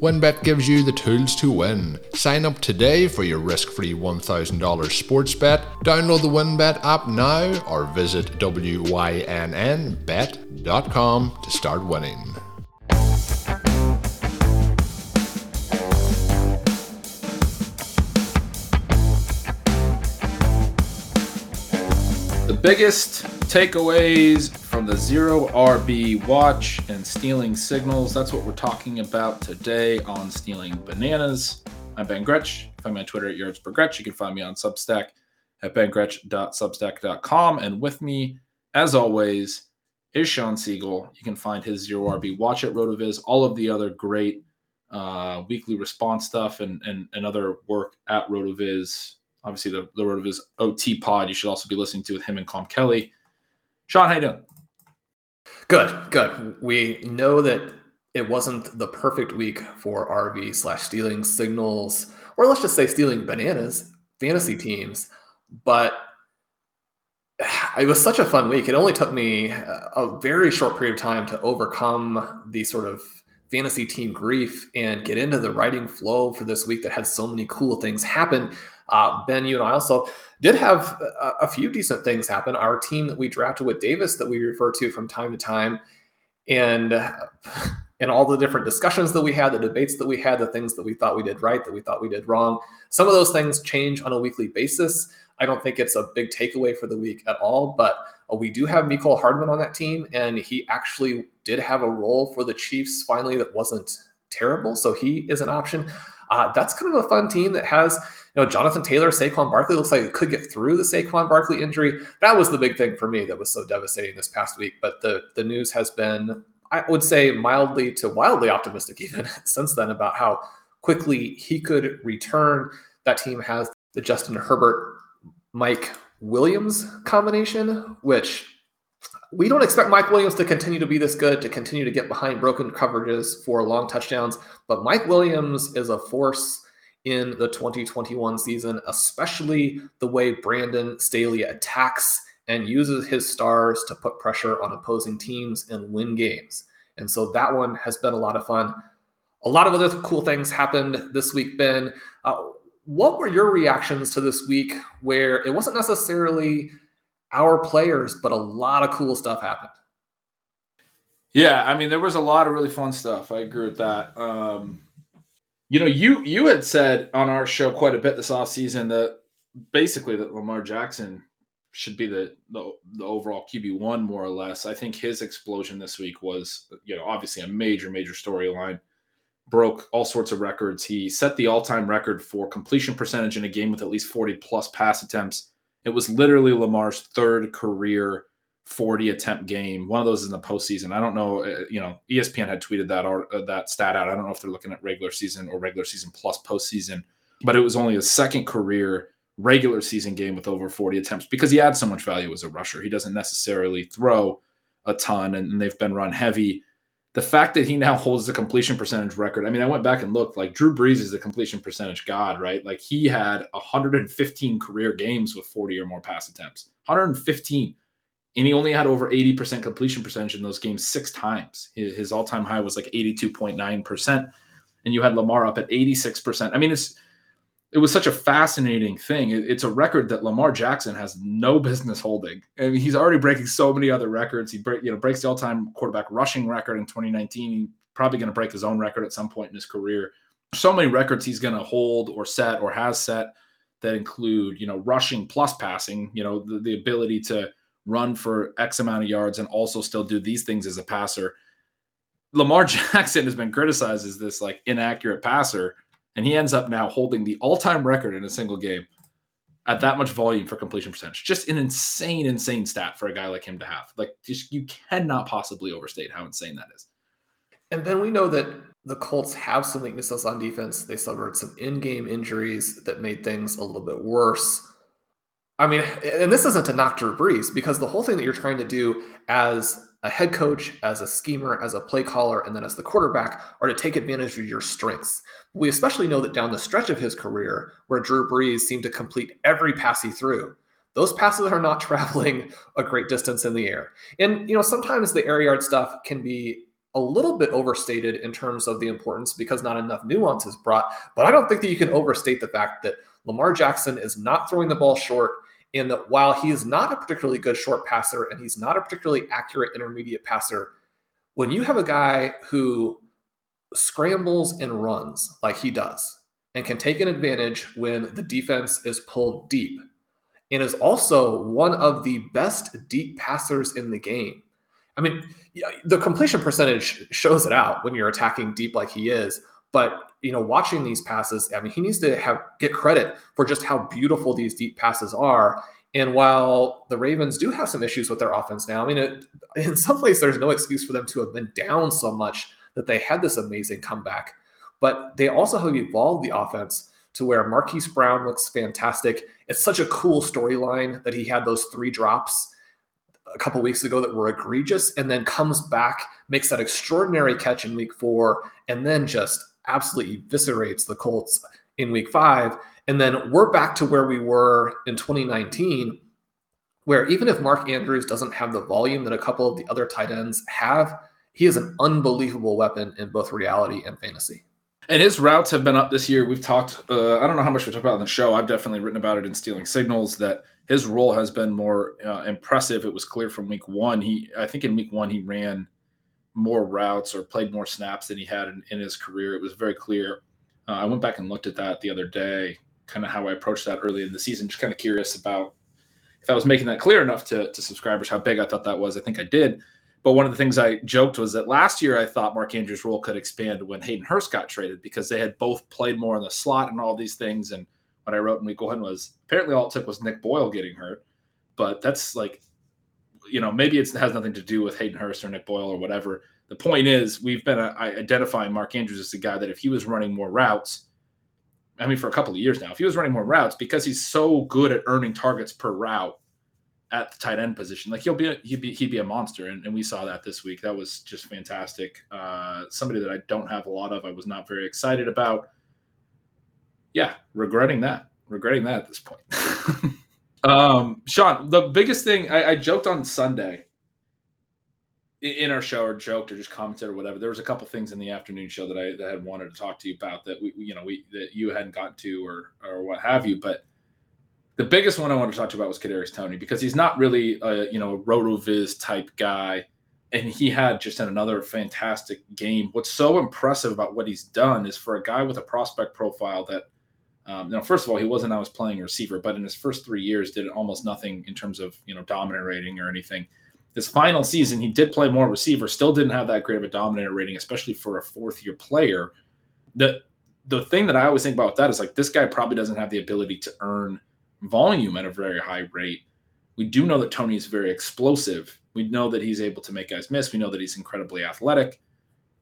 WynnBET gives you the tools to win. Sign up today for your risk free $1,000 sports bet. Download the WynnBET app now or visit WYNNBet.com to start winning. The biggest takeaways from the zero RB watch and stealing signals. That's what we're talking about today on Stealing Bananas. I'm Ben Gretch. Find me on Twitter at Yards. You can find me on Substack at bengretch.substack.com. And with me, as always, is Shawn Siegel. You can find his zero RB watch at RotoViz, all of the other great uh, weekly response stuff and, and, and other work at RotoViz obviously the, the his OT pod you should also be listening to with him and Calm Kelly. Shawn, how you doing? Good, good. We know that it wasn't the perfect week for RV slash stealing signals, or let's just say stealing bananas, fantasy teams. But it was such a fun week. It only took me a very short period of time to overcome the sort of fantasy team grief and get into the writing flow for this week that had so many cool things happen. Uh, ben, you and I also did have a, a, few decent things happen. Our team that we drafted with Davis that we refer to from time to time, and and all the different discussions that we had, the debates that we had, the things that we thought we did right, that we thought we did wrong. Some of those things change on a weekly basis. I don't think it's a big takeaway for the week at all, but uh, we do have Mecole Hardman on that team, and he actually did have a role for the Chiefs finally that wasn't terrible. So he is an option. Uh, that's kind of a fun team that has you know, Jonathan Taylor, Saquon Barkley looks like it could get through the Saquon Barkley injury. That was the big thing for me that was so devastating this past week. But the the news has been, I would say, mildly to wildly optimistic even since then about how quickly he could return. That team has the Justin Herbert, Mike Williams combination, which we don't expect Mike Williams to continue to be this good, to continue to get behind broken coverages for long touchdowns. But Mike Williams is a force in the 2021 season, especially the way Brandon Staley attacks and uses his stars to put pressure on opposing teams and win games. And so that one has been a lot of fun. A lot of other cool things happened this week, Ben. Uh, what were your reactions to this week where it wasn't necessarily our players, but a lot of cool stuff happened? Yeah, I mean, there was a lot of really fun stuff. I agree with that. Um, you know, you you had said on our show quite a bit this off season that basically that Lamar Jackson should be the, the the overall QB one more or less. I think his explosion this week was, you know, obviously a major major storyline. Broke all sorts of records. He set the all-time record for completion percentage in a game with at least 40 plus pass attempts. It was literally Lamar's third career 40 attempt game. One of those in the postseason. I don't know. Uh, you know, ESPN had tweeted that or uh, that stat out. I don't know if they're looking at regular season or regular season plus postseason, but it was only a second career regular season game with over 40 attempts because he adds so much value as a rusher. He doesn't necessarily throw a ton, and, and they've been run heavy. The fact that he now holds the completion percentage record. I mean, I went back and looked like Drew Brees is the completion percentage god, right? Like he had 115 career games with 40 or more pass attempts. 115. And he only had over 80% completion percentage in those games six times. His, his all-time high was like 82.9%. And you had Lamar up at 86%. I mean, it's it was such a fascinating thing. It, it's a record that Lamar Jackson has no business holding. I mean, he's already breaking so many other records. He break, you know, breaks the all-time quarterback rushing record in 2019. He's probably going to break his own record at some point in his career. So many records he's going to hold or set or has set that include, you know, rushing plus passing. You know, the, the ability to run for X amount of yards and also still do these things as a passer. Lamar Jackson has been criticized as this like inaccurate passer and he ends up now holding the all-time record in a single game at that much volume for completion percentage. Just an insane, insane stat for a guy like him to have. Like, just you cannot possibly overstate how insane that is. And then we know that the Colts have some weaknesses on defense. They suffered some in-game injuries that made things a little bit worse. I mean, and this isn't to knock Drew Brees because the whole thing that you're trying to do as a head coach, as a schemer, as a play caller, and then as the quarterback are to take advantage of your strengths. We especially know that down the stretch of his career, where Drew Brees seemed to complete every pass he threw, those passes are not traveling a great distance in the air. And, you know, sometimes the air yard stuff can be a little bit overstated in terms of the importance because not enough nuance is brought. But I don't think that you can overstate the fact that Lamar Jackson is not throwing the ball short and that while he is not a particularly good short passer and he's not a particularly accurate intermediate passer, when you have a guy who scrambles and runs like he does and can take an advantage when the defense is pulled deep and is also one of the best deep passers in the game. I mean, the completion percentage shows it out when you're attacking deep like he is, but you know, watching these passes, I mean, he needs to have get credit for just how beautiful these deep passes are. And while the Ravens do have some issues with their offense now, I mean, it, in some place there's no excuse for them to have been down so much that they had this amazing comeback. But they also have evolved the offense to where Marquise Brown looks fantastic. It's such a cool storyline that he had those three drops a couple weeks ago that were egregious and then comes back, makes that extraordinary catch in week four, and then just absolutely eviscerates the Colts in week five. And then we're back to where we were in 2019, where even if Mark Andrews doesn't have the volume that a couple of the other tight ends have, he is an unbelievable weapon in both reality and fantasy. And his routes have been up this year. We've talked, uh, I don't know how much we talked about on the show. I've definitely written about it in Stealing Signals that his role has been more uh, impressive. It was clear from week one. He, I think in week one, he ran more routes or played more snaps than he had in, in his career. It was very clear. Uh, I went back and looked at that the other day, kind of how I approached that early in the season. Just kind of curious about if I was making that clear enough to, to subscribers, how big I thought that was. I think I did. But one of the things I joked was that last year I thought Mark Andrews' role could expand when Hayden Hurst got traded because they had both played more in the slot and all these things. And what I wrote in week one was apparently all it took was Nick Boyle getting hurt. But that's like, you know, maybe it has nothing to do with Hayden Hurst or Nick Boyle or whatever the point is we've been uh, identifying Mark Andrews as a guy that if he was running more routes, I mean, for a couple of years now, if he was running more routes because he's so good at earning targets per route at the tight end position, like he'll be a, he'd be he'd be a monster, and, and we saw that this week. That was just fantastic. Uh, somebody that I don't have a lot of, I was not very excited about. Yeah, regretting that, regretting that at this point. um, Shawn, the biggest thing I, I joked on Sunday in our show or joked or just commented or whatever. There was a couple things in the afternoon show that I that had wanted to talk to you about that we you know we that you hadn't gotten to or or what have you. But the biggest one I wanted to talk to you about was Kadarius Toney because he's not really a you know a rotoviz type guy, and he had just had another fantastic game. What's so impressive about what he's done is for a guy with a prospect profile that. Um, know, first of all, he wasn't always playing receiver, but in his first three years, did almost nothing in terms of you know dominant rating or anything this final season, he did play more receiver, still didn't have that great of a dominator rating, especially for a fourth year player. The the thing that I always think about with that is like this guy probably doesn't have the ability to earn volume at a very high rate. We do know that Toney is very explosive. We know that he's able to make guys miss. We know that he's incredibly athletic.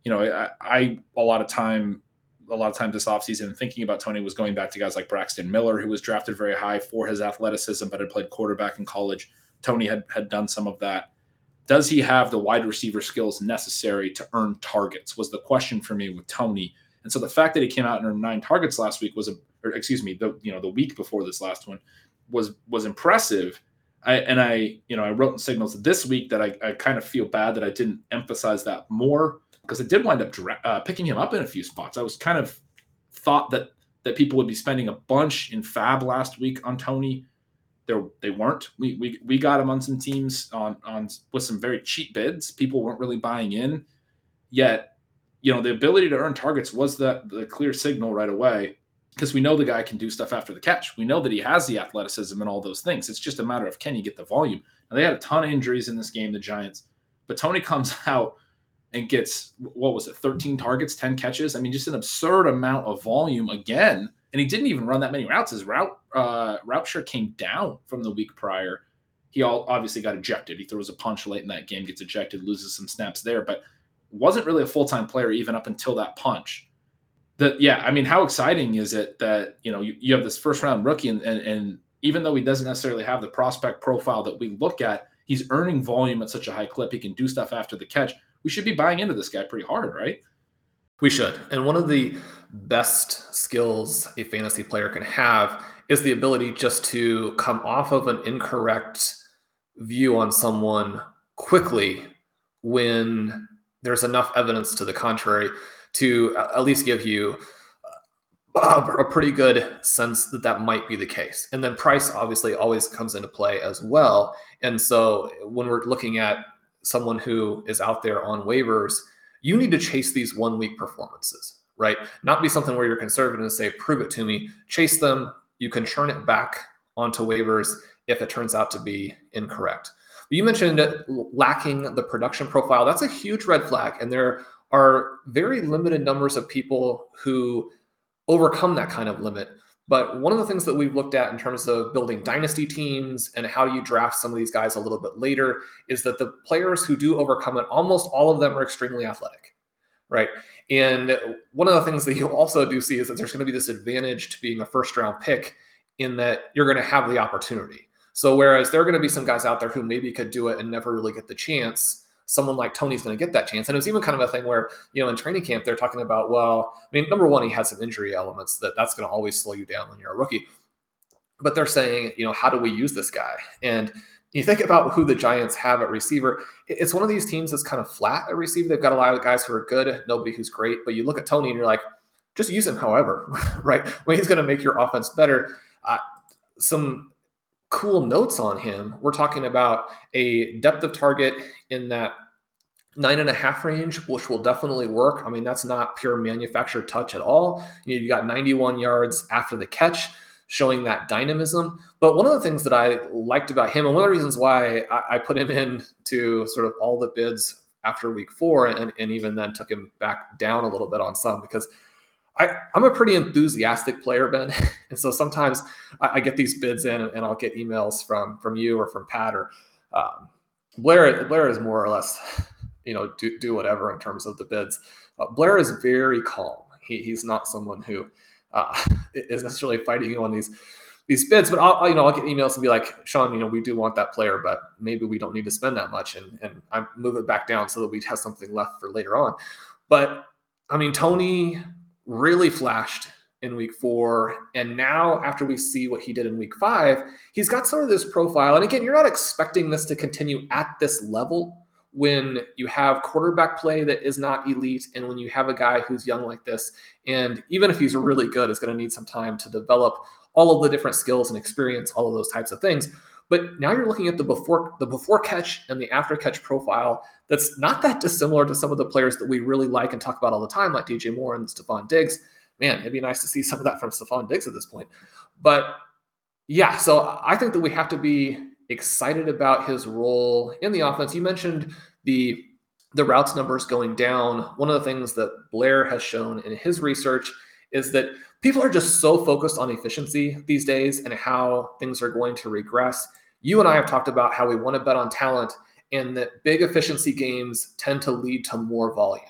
You know, I, I a lot of time, a lot of time this offseason thinking about Toney was going back to guys like Braxton Miller, who was drafted very high for his athleticism, but had played quarterback in college. Toney had had done some of that does he have the wide receiver skills necessary to earn targets? Was the question for me with Toney. And so the fact that he came out and earned nine targets last week was a, or excuse me, the you know the week before this last one was was impressive. I and I you know I wrote in signals this week that I, I kind of feel bad that I didn't emphasize that more because I did wind up dra- uh, picking him up in a few spots. I was kind of thought that that people would be spending a bunch in Fab last week on Toney. There, they weren't. We, we we got him on some teams on on with some very cheap bids. People weren't really buying in. Yet, you know, the ability to earn targets was the the clear signal right away because we know the guy can do stuff after the catch. We know that he has the athleticism and all those things. It's just a matter of can you get the volume. Now they had a ton of injuries in this game, the Giants, but Toney comes out and gets what was it 13 targets 10 catches? I mean just an absurd amount of volume again. And he didn't even run that many routes. His route uh route share came down from the week prior. He all obviously got ejected. He throws a punch late in that game gets ejected loses some snaps there but wasn't really a full-time player even up until that punch. That yeah i mean how exciting is it that you know you, you have this first round rookie and, and and even though he doesn't necessarily have the prospect profile that we look at he's earning volume at such a high clip. He can do stuff after the catch we should be buying into this guy pretty hard, right? We should. And one of the best skills a fantasy player can have is the ability just to come off of an incorrect view on someone quickly when there's enough evidence to the contrary to at least give you a pretty good sense that that might be the case. And then price obviously always comes into play as well. And so when we're looking at someone who is out there on waivers, you need to chase these one week performances, right? Not be something where you're conservative and say, prove it to me. Chase them. You can churn it back onto waivers if it turns out to be incorrect. You mentioned lacking the production profile. That's a huge red flag. And there are very limited numbers of people who overcome that kind of limit. But one of the things that we've looked at in terms of building dynasty teams and how you draft some of these guys a little bit later is that the players who do overcome it, almost all of them are extremely athletic, right? And one of the things that you also do see is that there's going to be this advantage to being a first round pick in that you're going to have the opportunity. So whereas there are going to be some guys out there who maybe could do it and never really get the chance, someone like Toney's going to get that chance. And it was even kind of a thing where, you know, in training camp, they're talking about, well, I mean, number one, he has some injury elements that that's going to always slow you down when you're a rookie. But they're saying, you know, how do we use this guy? And you think about who the Giants have at receiver. It's one of these teams that's kind of flat at receiver. They've got a lot of guys who are good, nobody who's great. But you look at Toney and you're like, just use him however, right? When he's going to make your offense better. Uh, some cool notes on him. We're talking about a depth of target in that nine and a half range, which will definitely work. I mean, that's not pure manufactured touch at all. You, you got 91 yards after the catch, showing that dynamism. But one of the things that I liked about him, and one of the reasons why I, I put him in to sort of all the bids after week four, and, and even then took him back down a little bit on some because I, am a pretty enthusiastic player, Ben, and so sometimes I, I, get these bids in, and I'll get emails from from you or from Pat or um, Blair. Blair is more or less, you know, do do whatever in terms of the bids. Uh, Blair is very calm. He, he's not someone who uh, is necessarily fighting you on these these bids, but I'll, you know I'll get emails and be like, Shawn, you know, we do want that player, but maybe we don't need to spend that much, and and I move it back down so that we have something left for later on. But I mean, Toney really flashed in week four. And now, after we see what he did in week five, he's got sort of this profile. And again, you're not expecting this to continue at this level when you have quarterback play that is not elite and when you have a guy who's young like this. And even if he's really good, is going to need some time to develop all of the different skills and experience, all of those types of things. But now you're looking at the before the before catch and the after catch profile that's not that dissimilar to some of the players that we really like and talk about all the time, like DJ Moore and Stefon Diggs. Man, it'd be nice to see some of that from Stefon Diggs at this point. But yeah, so I think that we have to be excited about his role in the offense. You mentioned the the routes numbers going down. One of the things that Blair has shown in his research is that people are just so focused on efficiency these days and how things are going to regress. You and I have talked about how we want to bet on talent and that big efficiency games tend to lead to more volume.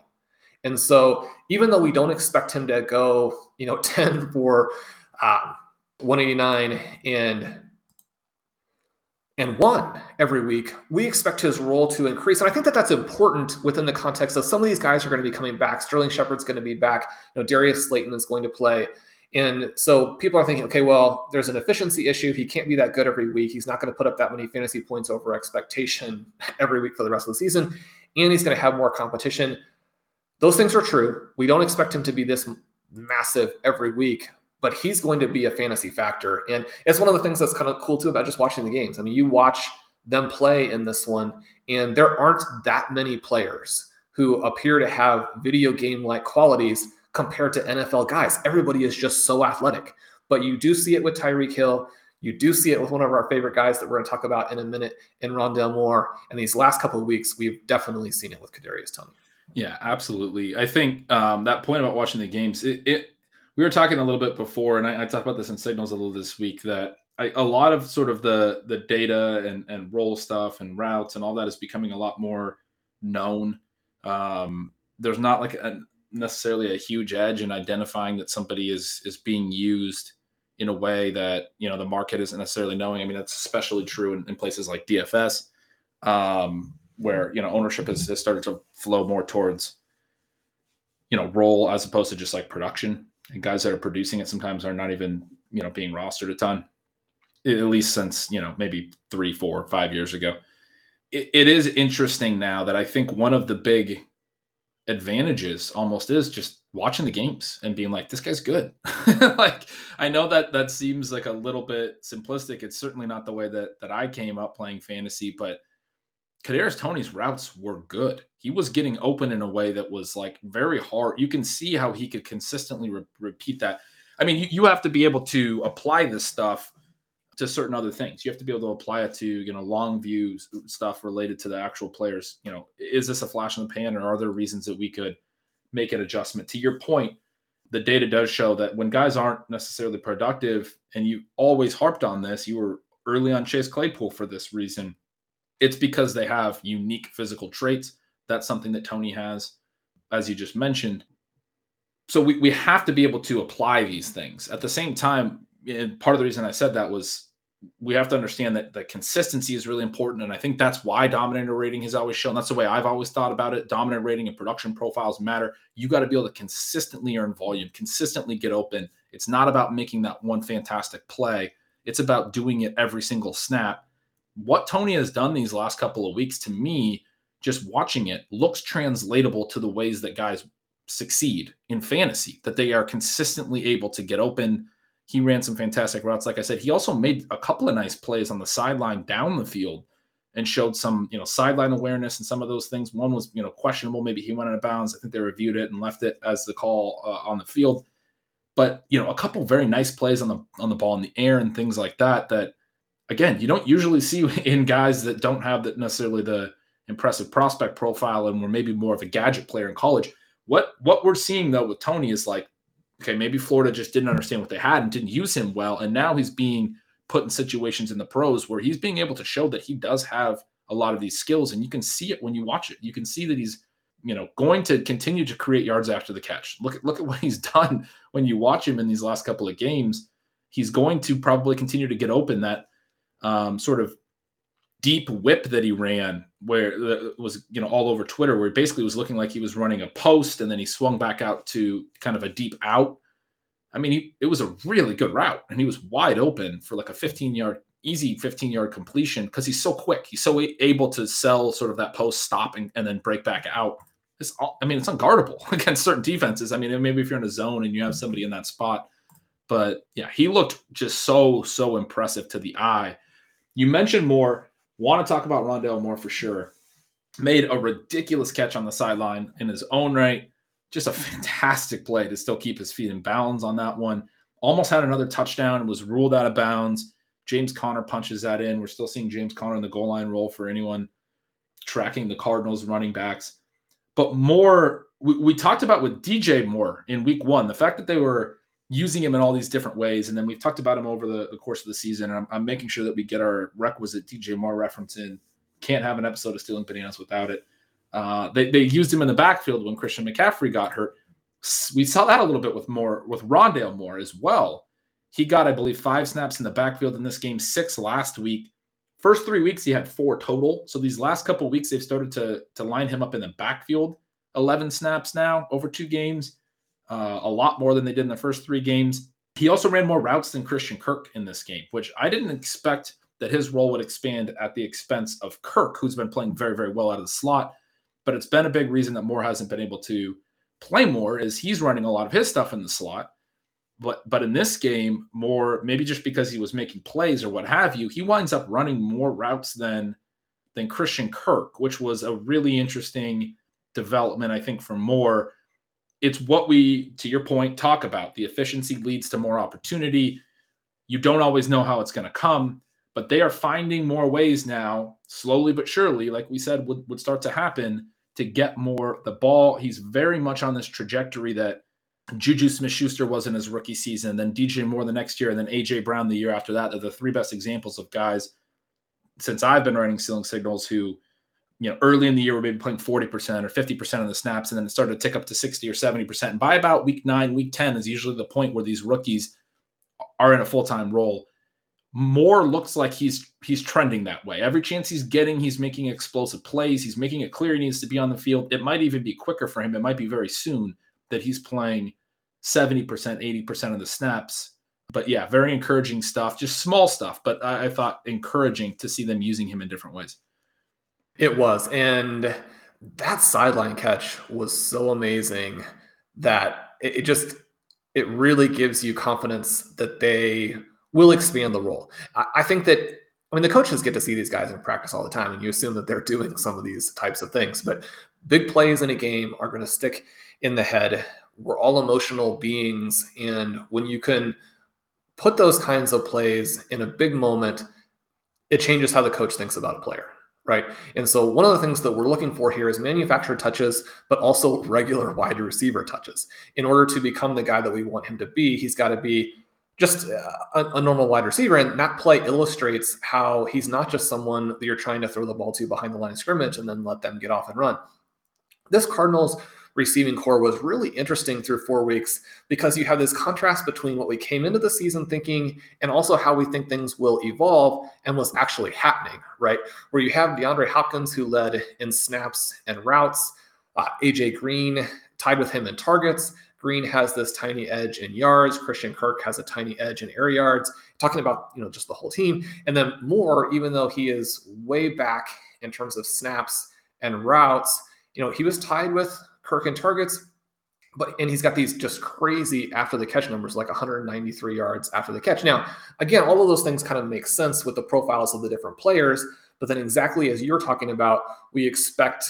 And so even though we don't expect him to go, you know, 10 for um, 189 and and one every week, we expect his role to increase. And I think that that's important within the context of some of these guys are going to be coming back. Sterling Shepard's going to be back. You know, Darius Slayton is going to play. And so people are thinking, okay, well, there's an efficiency issue. He can't be that good every week. He's not going to put up that many fantasy points over expectation every week for the rest of the season. And he's going to have more competition. Those things are true. We don't expect him to be this massive every week, but he's going to be a fantasy factor. And it's one of the things that's kind of cool too about just watching the games. I mean, you watch them play in this one, and there aren't that many players who appear to have video game like qualities compared to NFL guys. Everybody is just so athletic. But you do see it with Tyreek Hill. You do see it with one of our favorite guys that we're going to talk about in a minute in Rondale Moore. And these last couple of weeks, we've definitely seen it with Kadarius Toney. Yeah, absolutely. I think um, that point about watching the games, it, it, we were talking a little bit before, and I, I talked about this in signals a little this week that I, a lot of sort of the the data and and role stuff and routes and all that is becoming a lot more known. Um, there's not like a, necessarily a huge edge in identifying that somebody is is being used in a way that you know the market isn't necessarily knowing. I mean, that's especially true in, in places like DFS, um, where you know ownership has, has started to flow more towards you know role as opposed to just like production. And guys that are producing it sometimes are not even you know being rostered a ton, at least since you know maybe three, four, five years ago. it, it is interesting now that I think one of the big advantages almost is just watching the games and being like, this guy's good. like, I know that that seems like a little bit simplistic. It's certainly not the way that that I came up playing fantasy, but Kadarius Toney's routes were good. He was getting open in a way that was like very hard. You can see how he could consistently re- repeat that. I mean, you, you have to be able to apply this stuff to certain other things. You have to be able to apply it to, you know, long view stuff related to the actual players. You know, is this a flash in the pan or are there reasons that we could make an adjustment? To your point, the data does show that when guys aren't necessarily productive, and you always harped on this, you were early on Chase Claypool for this reason. It's because they have unique physical traits. That's something that Toney has, as you just mentioned. So we, we have to be able to apply these things. At the same time, and part of the reason I said that was we have to understand that the consistency is really important. And I think that's why dominator rating has always shown. That's the way I've always thought about it. Dominant rating and production profiles matter. You got to be able to consistently earn volume, consistently get open. It's not about making that one fantastic play, it's about doing it every single snap. What Toney has done these last couple of weeks to me, just watching it, looks translatable to the ways that guys succeed in fantasy, that they are consistently able to get open he ran some fantastic routes. Like I said, he also made a couple of nice plays on the sideline down the field and showed some, you know, sideline awareness and some of those things. One was, you know, questionable. Maybe he went out of bounds. I think they reviewed it and left it as the call uh, on the field. But you know, a couple very nice plays on the on the ball in the air and things like that. That again, you don't usually see in guys that don't have that necessarily the impressive prospect profile and were maybe more of a gadget player in college. What what we're seeing though with Toney is like okay, maybe Florida just didn't understand what they had and didn't use him well. And now he's being put in situations in the pros where he's being able to show that he does have a lot of these skills. And you can see it when you watch it. You can see that he's, you know, going to continue to create yards after the catch. Look at look at what he's done when you watch him in these last couple of games. He's going to probably continue to get open that um, sort of deep whip that he ran where it was you know all over twitter where he basically was looking like he was running a post and then he swung back out to kind of a deep out. I mean he, it was a really good route and he was wide open for like a 15 yard easy 15 yard completion because he's so quick. He's so able to sell sort of that post stop and, and then break back out. It's all, i mean it's unguardable against certain defenses. I mean maybe if you're in a zone and you have somebody in that spot. But yeah he looked just so so impressive to the eye you mentioned Moore Want to talk about Rondale Moore for sure. Made a ridiculous catch on the sideline in his own right. Just a fantastic play to still keep his feet in bounds on that one. Almost had another touchdown and was ruled out of bounds. James Conner punches that in. We're still seeing James Conner in the goal line roll for anyone tracking the Cardinals running backs. But Moore, we, we talked about with DJ Moore in week one, the fact that they were using him in all these different ways. And then we've talked about him over the, the course of the season. And I'm, I'm, making sure that we get our requisite DJ Moore reference in. Can't have an episode of Stealing Bananas without it. Uh, they, they used him in the backfield when Christian McCaffrey got hurt. We saw that a little bit with Moore with Rondale Moore as well. He got, I believe, five snaps in the backfield in this game, six last week. First three weeks, he had four total. So these last couple weeks, they've started to, to line him up in the backfield. 11 snaps now over two games, uh, a lot more than they did in the first three games. He also ran more routes than Christian Kirk in this game, which I didn't expect that his role would expand at the expense of Kirk, who's been playing very, very well out of the slot. But it's been a big reason that Moore hasn't been able to play more is he's running a lot of his stuff in the slot. But but in this game, Moore maybe just because he was making plays or what have you, he winds up running more routes than than Christian Kirk, which was a really interesting development, I think, for Moore. It's what we, to your point, talk about. The efficiency leads to more opportunity. You don't always know how it's going to come, but they are finding more ways now, slowly but surely, like we said, would, would start to happen to get Moore the ball. He's very much on this trajectory that Juju Smith Schuster was in his rookie season, then DJ Moore the next year, and then AJ Brown the year after that. They're the three best examples of guys since I've been writing Stealing Signals who, you know, early in the year we're maybe playing 40% or 50% of the snaps, and then it started to tick up to 60 or 70%. And by about week nine, week 10 is usually the point where these rookies are in a full-time role. Moore looks like he's he's trending that way. Every chance he's getting, he's making explosive plays. He's making it clear he needs to be on the field. It might even be quicker for him. It might be very soon that he's playing 70%, 80% of the snaps. But yeah, very encouraging stuff. Just small stuff, but I, I thought encouraging to see them using him in different ways. It was. And that sideline catch was so amazing that it, it just it really gives you confidence that they will expand the role. I, I think that I mean, the coaches get to see these guys in practice all the time, and you assume that they're doing some of these types of things. But big plays in a game are going to stick in the head. We're all emotional beings. And when you can put those kinds of plays in a big moment, it changes how the coach thinks about a player. Right. And so one of the things that we're looking for here is manufactured touches, but also regular wide receiver touches. In order to become the guy that we want him to be, he's got to be just uh, a, a, normal wide receiver. And that play illustrates how he's not just someone that you're trying to throw the ball to behind the line of scrimmage and then let them get off and run. This Cardinals receiving corps was really interesting through four weeks because you have this contrast between what we came into the season thinking and also how we think things will evolve and what's actually happening, right? Where you have DeAndre Hopkins, who led in snaps and routes, uh, AJ Green tied with him in targets. Green has this tiny edge in yards. Christian Kirk has a tiny edge in air yards. Talking about you know just the whole team, and then Moore, even though he is way back in terms of snaps and routes, you know he was tied with Kirk in targets, but and he's got these just crazy after the catch numbers, like 193 yards after the catch. Now, again, all of those things kind of make sense with the profiles of the different players. But then, exactly as you're talking about, we expect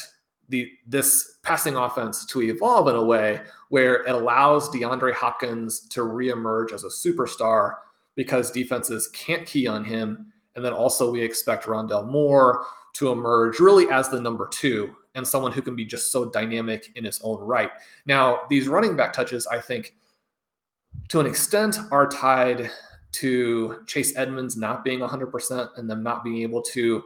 the this passing offense to evolve in a way where it allows DeAndre Hopkins to reemerge as a superstar because defenses can't key on him. And then also we expect Rondale Moore to emerge really as the number two and someone who can be just so dynamic in his own right. Now, these running back touches, I think, to an extent, are tied to Chase Edmonds not being 100% and them not being able to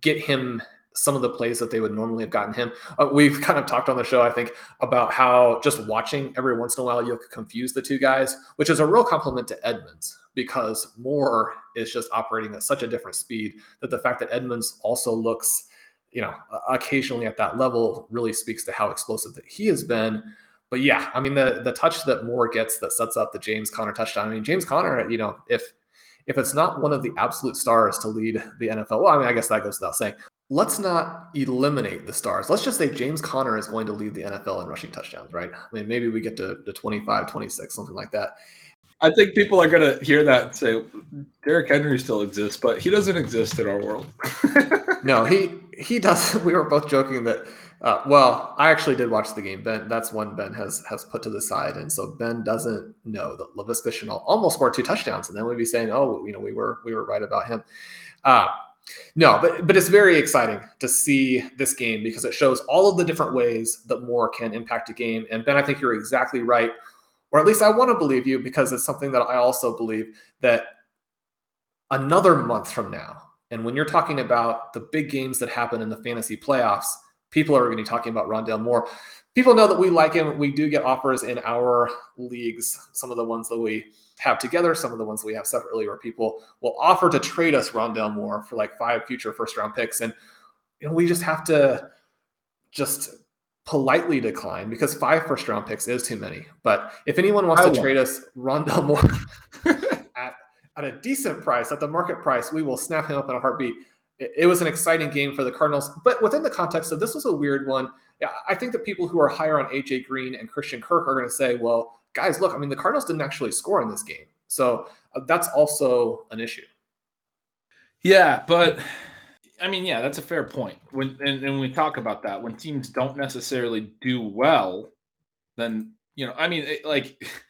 get him some of the plays that they would normally have gotten him. Uh, we've kind of talked on the show, I think, about how just watching every once in a while you'll confuse the two guys, which is a real compliment to Edmonds because Moore is just operating at such a different speed that the fact that Edmonds also looks you know, occasionally at that level really speaks to how explosive that he has been. But yeah, I mean the the touch that Moore gets that sets up the James Conner touchdown. I mean James Conner, you know, if if it's not one of the absolute stars to lead the NFL, well, I mean I guess that goes without saying. Let's not eliminate the stars. Let's just say James Conner is going to lead the NFL in rushing touchdowns, right? I mean maybe we get to, to 25, 26, something like that. I think people are going to hear that and say Derrick Henry still exists, but he doesn't exist in our world. no, he he does. We were both joking that. Uh, well, I actually did watch the game. Ben, that's one Ben has has put to the side, and so Ben doesn't know that Laviska Shenault almost scored two touchdowns, and then we'd be saying, "Oh, you know, we were we were right about him." Uh, no, but but it's very exciting to see this game because it shows all of the different ways that Moore can impact a game. And Ben, I think you're exactly right, or at least I want to believe you because it's something that I also believe that another month from now, and when you're talking about the big games that happen in the fantasy playoffs, people are going to be talking about Rondale Moore. People know that we like him. We do get offers in our leagues, some of the ones that we have together, some of the ones we have separately, where people will offer to trade us Rondale Moore for like five future first round picks. And you know, we just have to just politely decline because five first round picks is too many. But if anyone wants I to trade us Rondale Moore at, a decent price, at the market price, we will snap him up in a heartbeat it was an exciting game for the Cardinals. But within the context of this was a weird one. I think that people who are higher on AJ Green and Christian Kirk are going to say, well, guys, look, I mean, the Cardinals didn't actually score in this game. So uh, that's also an issue. Yeah, but I mean, yeah, that's a fair point. When and, and we talk about that, when teams don't necessarily do well, then you know, I mean, it, like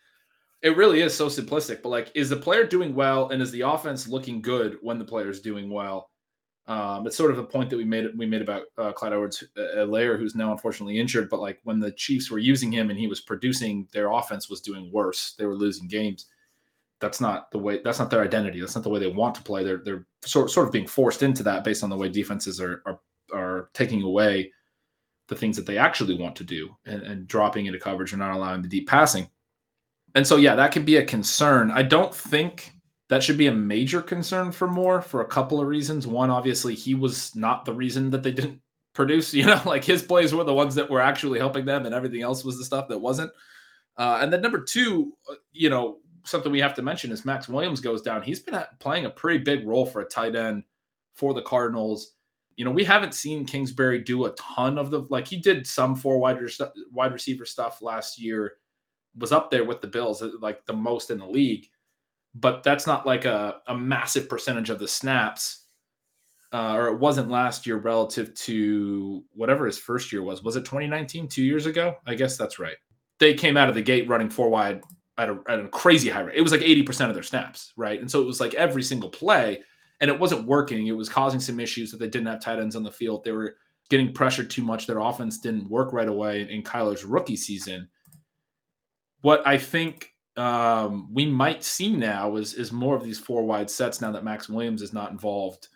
it really is so simplistic. But like, is the player doing well, and is the offense looking good when the player is doing well? Um, it's sort of a point that we made we made about uh, Clyde Edwards uh, who's now unfortunately injured. But like when the Chiefs were using him and he was producing, their offense was doing worse. They were losing games. That's not the way. That's not their identity. That's not the way they want to play. They're they're sort sort of being forced into that based on the way defenses are are, are taking away the things that they actually want to do and, and dropping into coverage and not allowing the deep passing. And so yeah, that could be a concern. I don't think that should be a major concern for Moore for a couple of reasons. One, obviously, he was not the reason that they didn't produce. You know, like his plays were the ones that were actually helping them, and everything else was the stuff that wasn't. Uh, and then number two, uh, you know, something we have to mention is Maxx Williams goes down. He's been playing a pretty big role for a tight end for the Cardinals. You know, we haven't seen Kingsbury do a ton of the like he did some four wide, wide receiver stuff last year, was up there with the Bills, uh, like the most in the league but that's not like a, a massive percentage of the snaps. Uh, or it wasn't last year relative to whatever his first year was. Was it 2019, two years ago? I guess that's right. They came out of the gate running four wide at a, at a crazy high rate. It was like 80% of their snaps, right? And so it was like every single play, and it wasn't working. It was causing some issues that they didn't have tight ends on the field. They were getting pressured too much. Their offense didn't work right away in Kyler's rookie season. What I think um, we might see now is is more of these four wide sets now that Maxx Williams is not involved.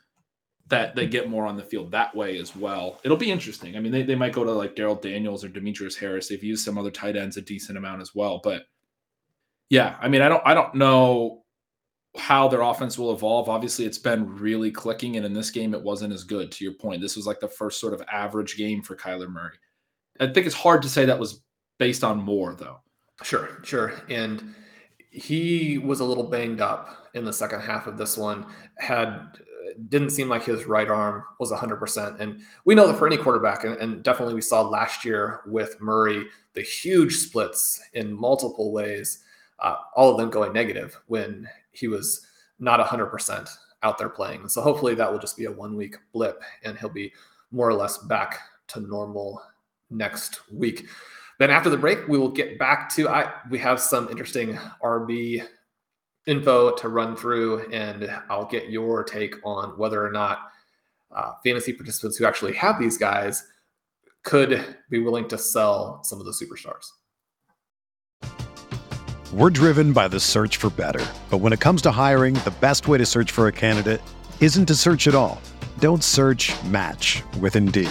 That they get more on the field that way as well. It'll be interesting. I mean, they, they might go to like Darrell Daniels or Demetrius Harris. They've used some other tight ends a decent amount as well. But yeah, I mean, I don't I don't know how their offense will evolve. Obviously, it's been really clicking, and in this game, it wasn't as good. To your point, this was like the first sort of average game for Kyler Murray. I think it's hard to say that was based on Moore though. Sure, sure. And he was a little banged up in the second half of this one. Had didn't seem like his right arm was 100%. And we know that for any quarterback, and, and, definitely we saw last year with Murray, the huge splits in multiple ways, uh, all of them going negative when he was not 100% out there playing. So hopefully that will just be a one week blip and he'll be more or less back to normal next week. Then after the break, we will get back to I we have some interesting RB info to run through, and I'll get your take on whether or not uh, fantasy participants who actually have these guys could be willing to sell some of the superstars. We're driven by the search for better. But when it comes to hiring, the best way to search for a candidate isn't to search at all. Don't search match with Indeed.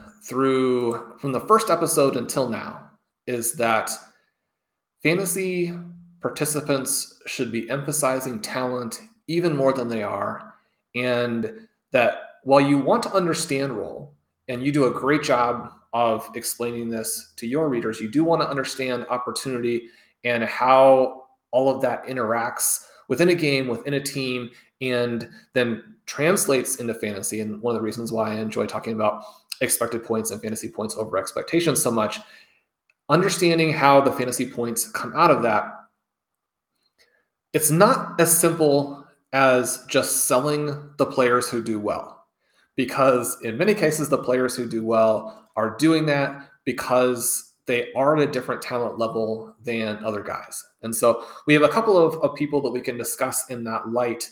through from the first episode until now is that fantasy participants should be emphasizing talent even more than they are. And that while you want to understand role, and you do a great job of explaining this to your readers, you do want to understand opportunity and how all of that interacts within a game, within a team, and then translates into fantasy. And one of the reasons why I enjoy talking about expected points and fantasy points over expectations so much, understanding how the fantasy points come out of that, it's not as simple as just selling the players who do well. Because in many cases, the players who do well are doing that because they are at a different talent level than other guys. And so we have a couple of, of people that we can discuss in that light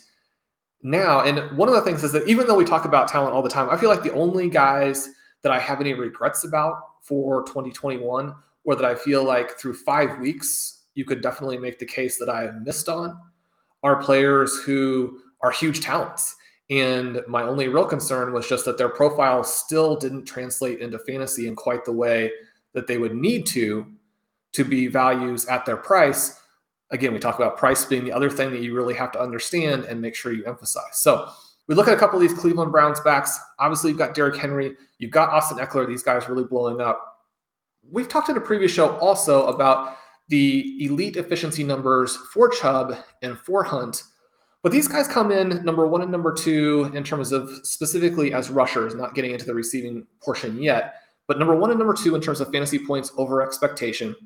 now. And one of the things is that even though we talk about talent all the time, I feel like the only guys that I have any regrets about for 2021, or that I feel like through five weeks, you could definitely make the case that I have missed on, are players who are huge talents. And my only real concern was just that their profile still didn't translate into fantasy in quite the way that they would need to to be values at their price. Again, we talk about price being the other thing that you really have to understand and make sure you emphasize. So we look at a couple of these Cleveland Browns backs. Obviously, you've got Derrick Henry, you've got Austin Ekeler. these guys really blowing up. We've talked in a previous show also about the elite efficiency numbers for Chubb and for Hunt. But these guys come in number one and number two in terms of specifically as rushers, not getting into the receiving portion yet. But number one and number two in terms of fantasy points over expectation.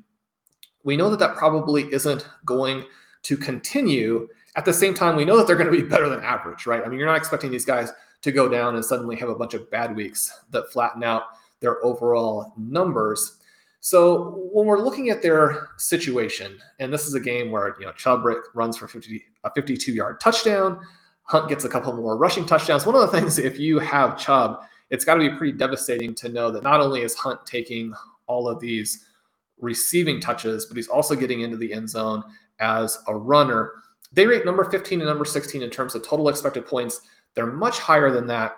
We know that that probably isn't going to continue. At the same time, we know that they're going to be better than average, right? I mean, you're not expecting these guys to go down and suddenly have a bunch of bad weeks that flatten out their overall numbers. So when we're looking at their situation, and this is a game where you know Chubb runs for 50, a 52 yard touchdown, Hunt gets a couple more rushing touchdowns. One of the things, if you have Chubb, it's got to be pretty devastating to know that not only is Hunt taking all of these receiving touches, but he's also getting into the end zone as a runner. They rate number 15 and number 16 in terms of total expected points. They're much higher than that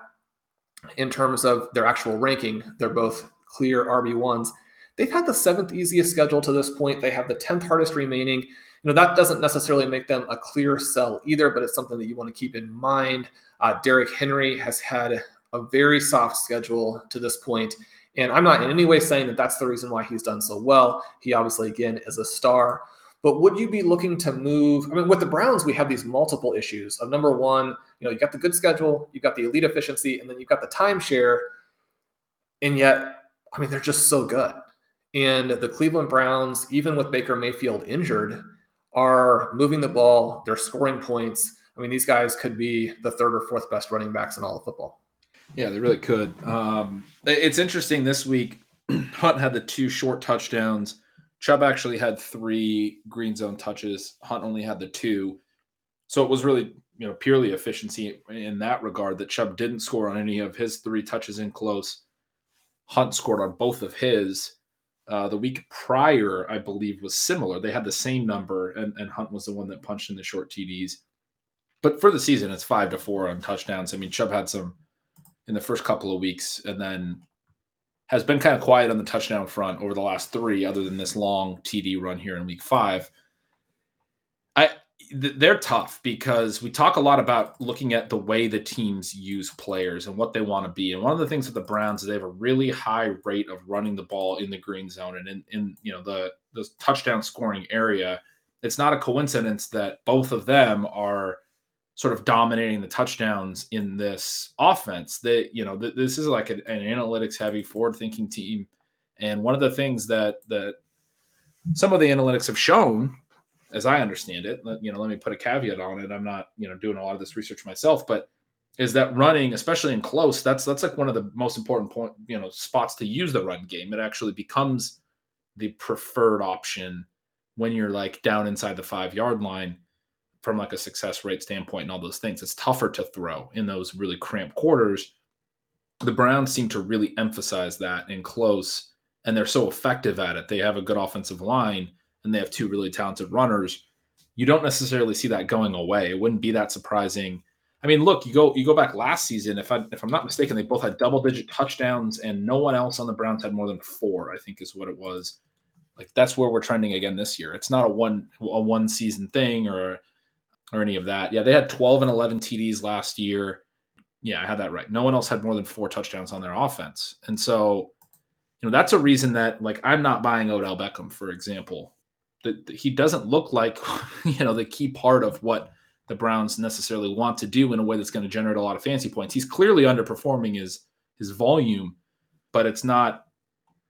in terms of their actual ranking. They're both clear RB1s. They've had the seventh easiest schedule to this point. They have the 10th hardest remaining. You know, that doesn't necessarily make them a clear sell either, but it's something that you want to keep in mind. Uh, Derrick Henry has had a very soft schedule to this point, And I'm not in any way saying that that's the reason why he's done so well. He obviously, again, is a star. But would you be looking to move? I mean, with the Browns, we have these multiple issues of number one, you know, you got the good schedule, you got the elite efficiency, and then you've got the timeshare. And yet, I mean, they're just so good. And the Cleveland Browns, even with Baker Mayfield injured, are moving the ball. They're scoring points. I mean, these guys could be the third or fourth best running backs in all of football. Yeah, they really could. Um, it's interesting this week. Hunt had the two short touchdowns. Chubb actually had three green zone touches. Hunt only had the two. So it was really, you know, purely efficiency in that regard that Chubb didn't score on any of his three touches in close. Hunt scored on both of his. Uh, the week prior, I believe, was similar. They had the same number, and, and Hunt was the one that punched in the short TDs. But for the season, it's five to four on touchdowns. I mean, Chubb had some in the first couple of weeks, and then has been kind of quiet on the touchdown front over the last three, other than this long TD run here in week five. I they're tough because we talk a lot about looking at the way the teams use players and what they want to be. And one of the things with the Browns is they have a really high rate of running the ball in the green zone and in, in you know the the touchdown scoring area. It's not a coincidence that both of them are sort of dominating the touchdowns in this offense. That you know th- this is like an, an analytics heavy, forward thinking team. And one of the things that that some of the analytics have shown as I understand it, you know, let me put a caveat on it. I'm not, you know, doing a lot of this research myself, but is that running, especially in close, that's that's like one of the most important point, you know, spots to use the run game. It actually becomes the preferred option when you're like down inside the five yard line from like a success rate standpoint and all those things. It's tougher to throw in those really cramped quarters. The Browns seem to really emphasize that in close, and they're so effective at it. They have a good offensive line and they have two really talented runners, you don't necessarily see that going away. It wouldn't be that surprising. I mean, look, you go you go back last season. If I if I'm not mistaken, they both had double digit touchdowns, and no one else on the Browns had more than four. I think is what it was. Like that's where we're trending again this year. It's not a one a one season thing or or any of that. Yeah, they had 12 and 11 TDs last year. Yeah, I had that right. No one else had more than four touchdowns on their offense, and so you know that's a reason that like I'm not buying Odell Beckham, for example that he doesn't look like you know the key part of what the Browns necessarily want to do in a way that's going to generate a lot of fancy points. He's clearly underperforming his his volume, but it's not.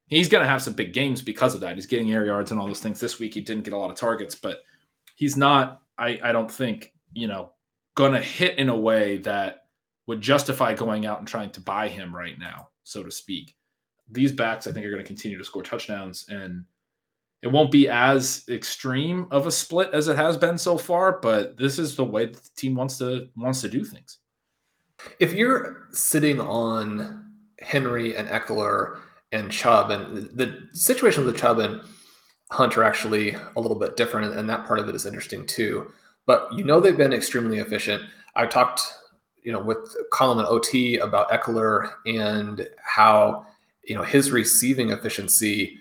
He's going to have some big games because of that. He's getting air yards and all those things. This week he didn't get a lot of targets, but he's not. I I don't think you know going to hit in a way that would justify going out and trying to buy him right now, so to speak. These backs, I think, are going to continue to score touchdowns and it won't be as extreme of a split as it has been so far, but this is the way the team wants to wants to do things. If you're sitting on Henry and Ekeler and Chubb, and the situation with Chubb and Hunter actually a little bit different, and that part of it is interesting too. But you know they've been extremely efficient. I talked, you know, with Colin and OT about Ekeler and how you know his receiving efficiency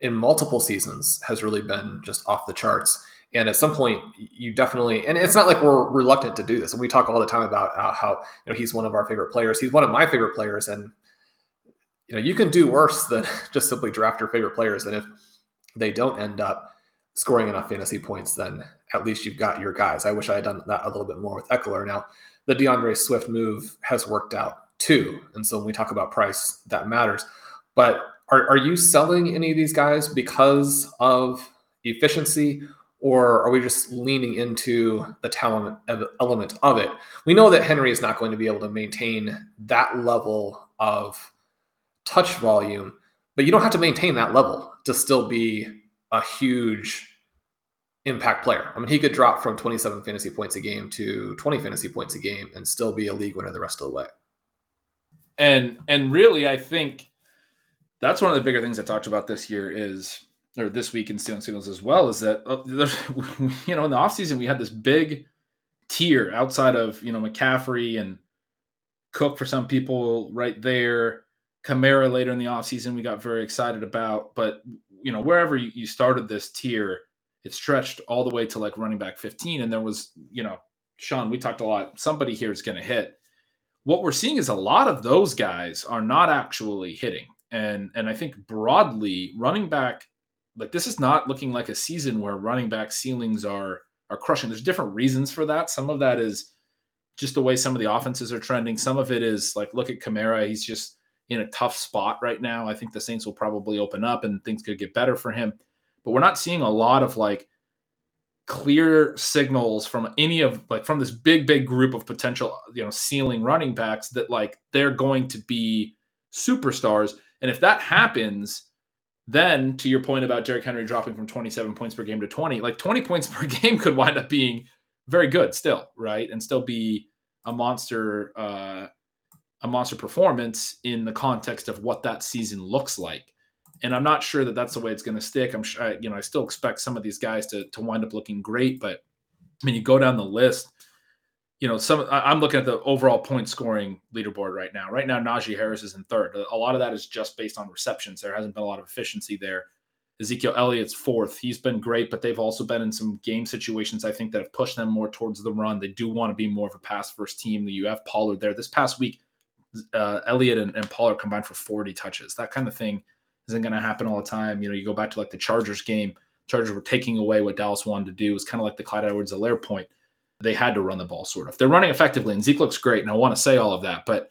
in multiple seasons has really been just off the charts. And at some point, you definitely, and it's not like we're reluctant to do this. And we talk all the time about uh, how you know he's one of our favorite players. He's one of my favorite players, and you know you can do worse than just simply draft your favorite players. And if they don't end up scoring enough fantasy points, then at least you've got your guys. I wish I had done that a little bit more with Ekeler. Now, the D'Andre Swift move has worked out too, and so when we talk about price, that matters. But are, are you selling any of these guys because of efficiency or are we just leaning into the talent element of it? We know that Henry is not going to be able to maintain that level of touch volume, but you don't have to maintain that level to still be a huge impact player. I mean, he could drop from 27 fantasy points a game to 20 fantasy points a game and still be a league winner the rest of the way. And and really, I think that's one of the bigger things I talked about this year is or this week in stealing signals as well is that uh, you know in the offseason we had this big tier outside of you know McCaffrey and Cook for some people right there. Kamara later in the offseason we got very excited about, but you know wherever you, you started this tier, it stretched all the way to like running back 15, and there was you know Shawn, we talked a lot. Somebody here is going to hit. What we're seeing is a lot of those guys are not actually hitting and and I think broadly running back like this is not looking like a season where running back ceilings are are crushing. There's different reasons for that. Some of that is just the way some of the offenses are trending. Some of it is like look at Kamara, he's just in a tough spot right now. I think the Saints will probably open up and things could get better for him. But we're not seeing a lot of like clear signals from any of like from this big big group of potential you know ceiling running backs that like they're going to be superstars and if that happens, then to your point about Derrick Henry dropping from 27 points per game to 20, like 20 points per game could wind up being very good still, right? And still be a monster uh a monster performance in the context of what that season looks like. And I'm not sure that that's the way it's going to stick. I'm sure, you know, I still expect some of these guys to to wind up looking great, but I mean, you go down the list, you know, some I'm looking at the overall point scoring leaderboard right now. Right now, Najee Harris is in third. A lot of that is just based on receptions. There hasn't been a lot of efficiency there. Ezekiel Elliott's fourth. He's been great, but they've also been in some game situations, I think, that have pushed them more towards the run. They do want to be more of a pass first team. You have Pollard there. This past week, uh, Elliott and, and Pollard combined for 40 touches. That kind of thing isn't going to happen all the time. You know, you go back to like the Chargers game, Chargers were taking away what Dallas wanted to do. It was kind of like the Clyde Edwards Helaire point. They had to run the ball, sort of. They're running effectively, and Zeke looks great. And I want to say all of that, but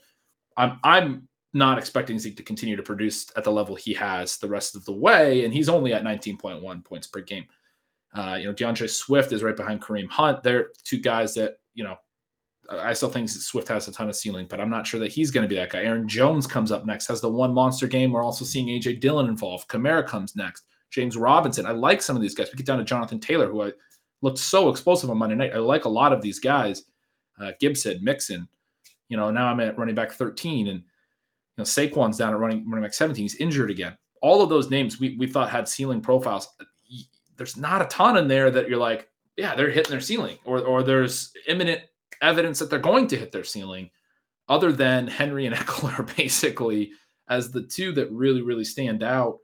I'm I'm not expecting Zeke to continue to produce at the level he has the rest of the way, and he's only at 19.1 points per game. Uh, you know, D'Andre Swift is right behind Kareem Hunt. They're two guys that you know. I still think Swift has a ton of ceiling, but I'm not sure that he's going to be that guy. Aaron Jones comes up next, has the one monster game. We're also seeing AJ Dillon involved. Kamara comes next. James Robinson. I like some of these guys. We get down to Jonathan Taylor, who I looked so explosive on Monday night. I like a lot of these guys. Uh, Gibson, Mixon. You know, now I'm at running back 13, and you know, Saquon's down at running running back 17. He's injured again. All of those names we, we thought had ceiling profiles. There's not a ton in there that you're like, yeah, they're hitting their ceiling, or or there's imminent evidence that they're going to hit their ceiling, other than Henry and Ekeler, basically as the two that really really stand out.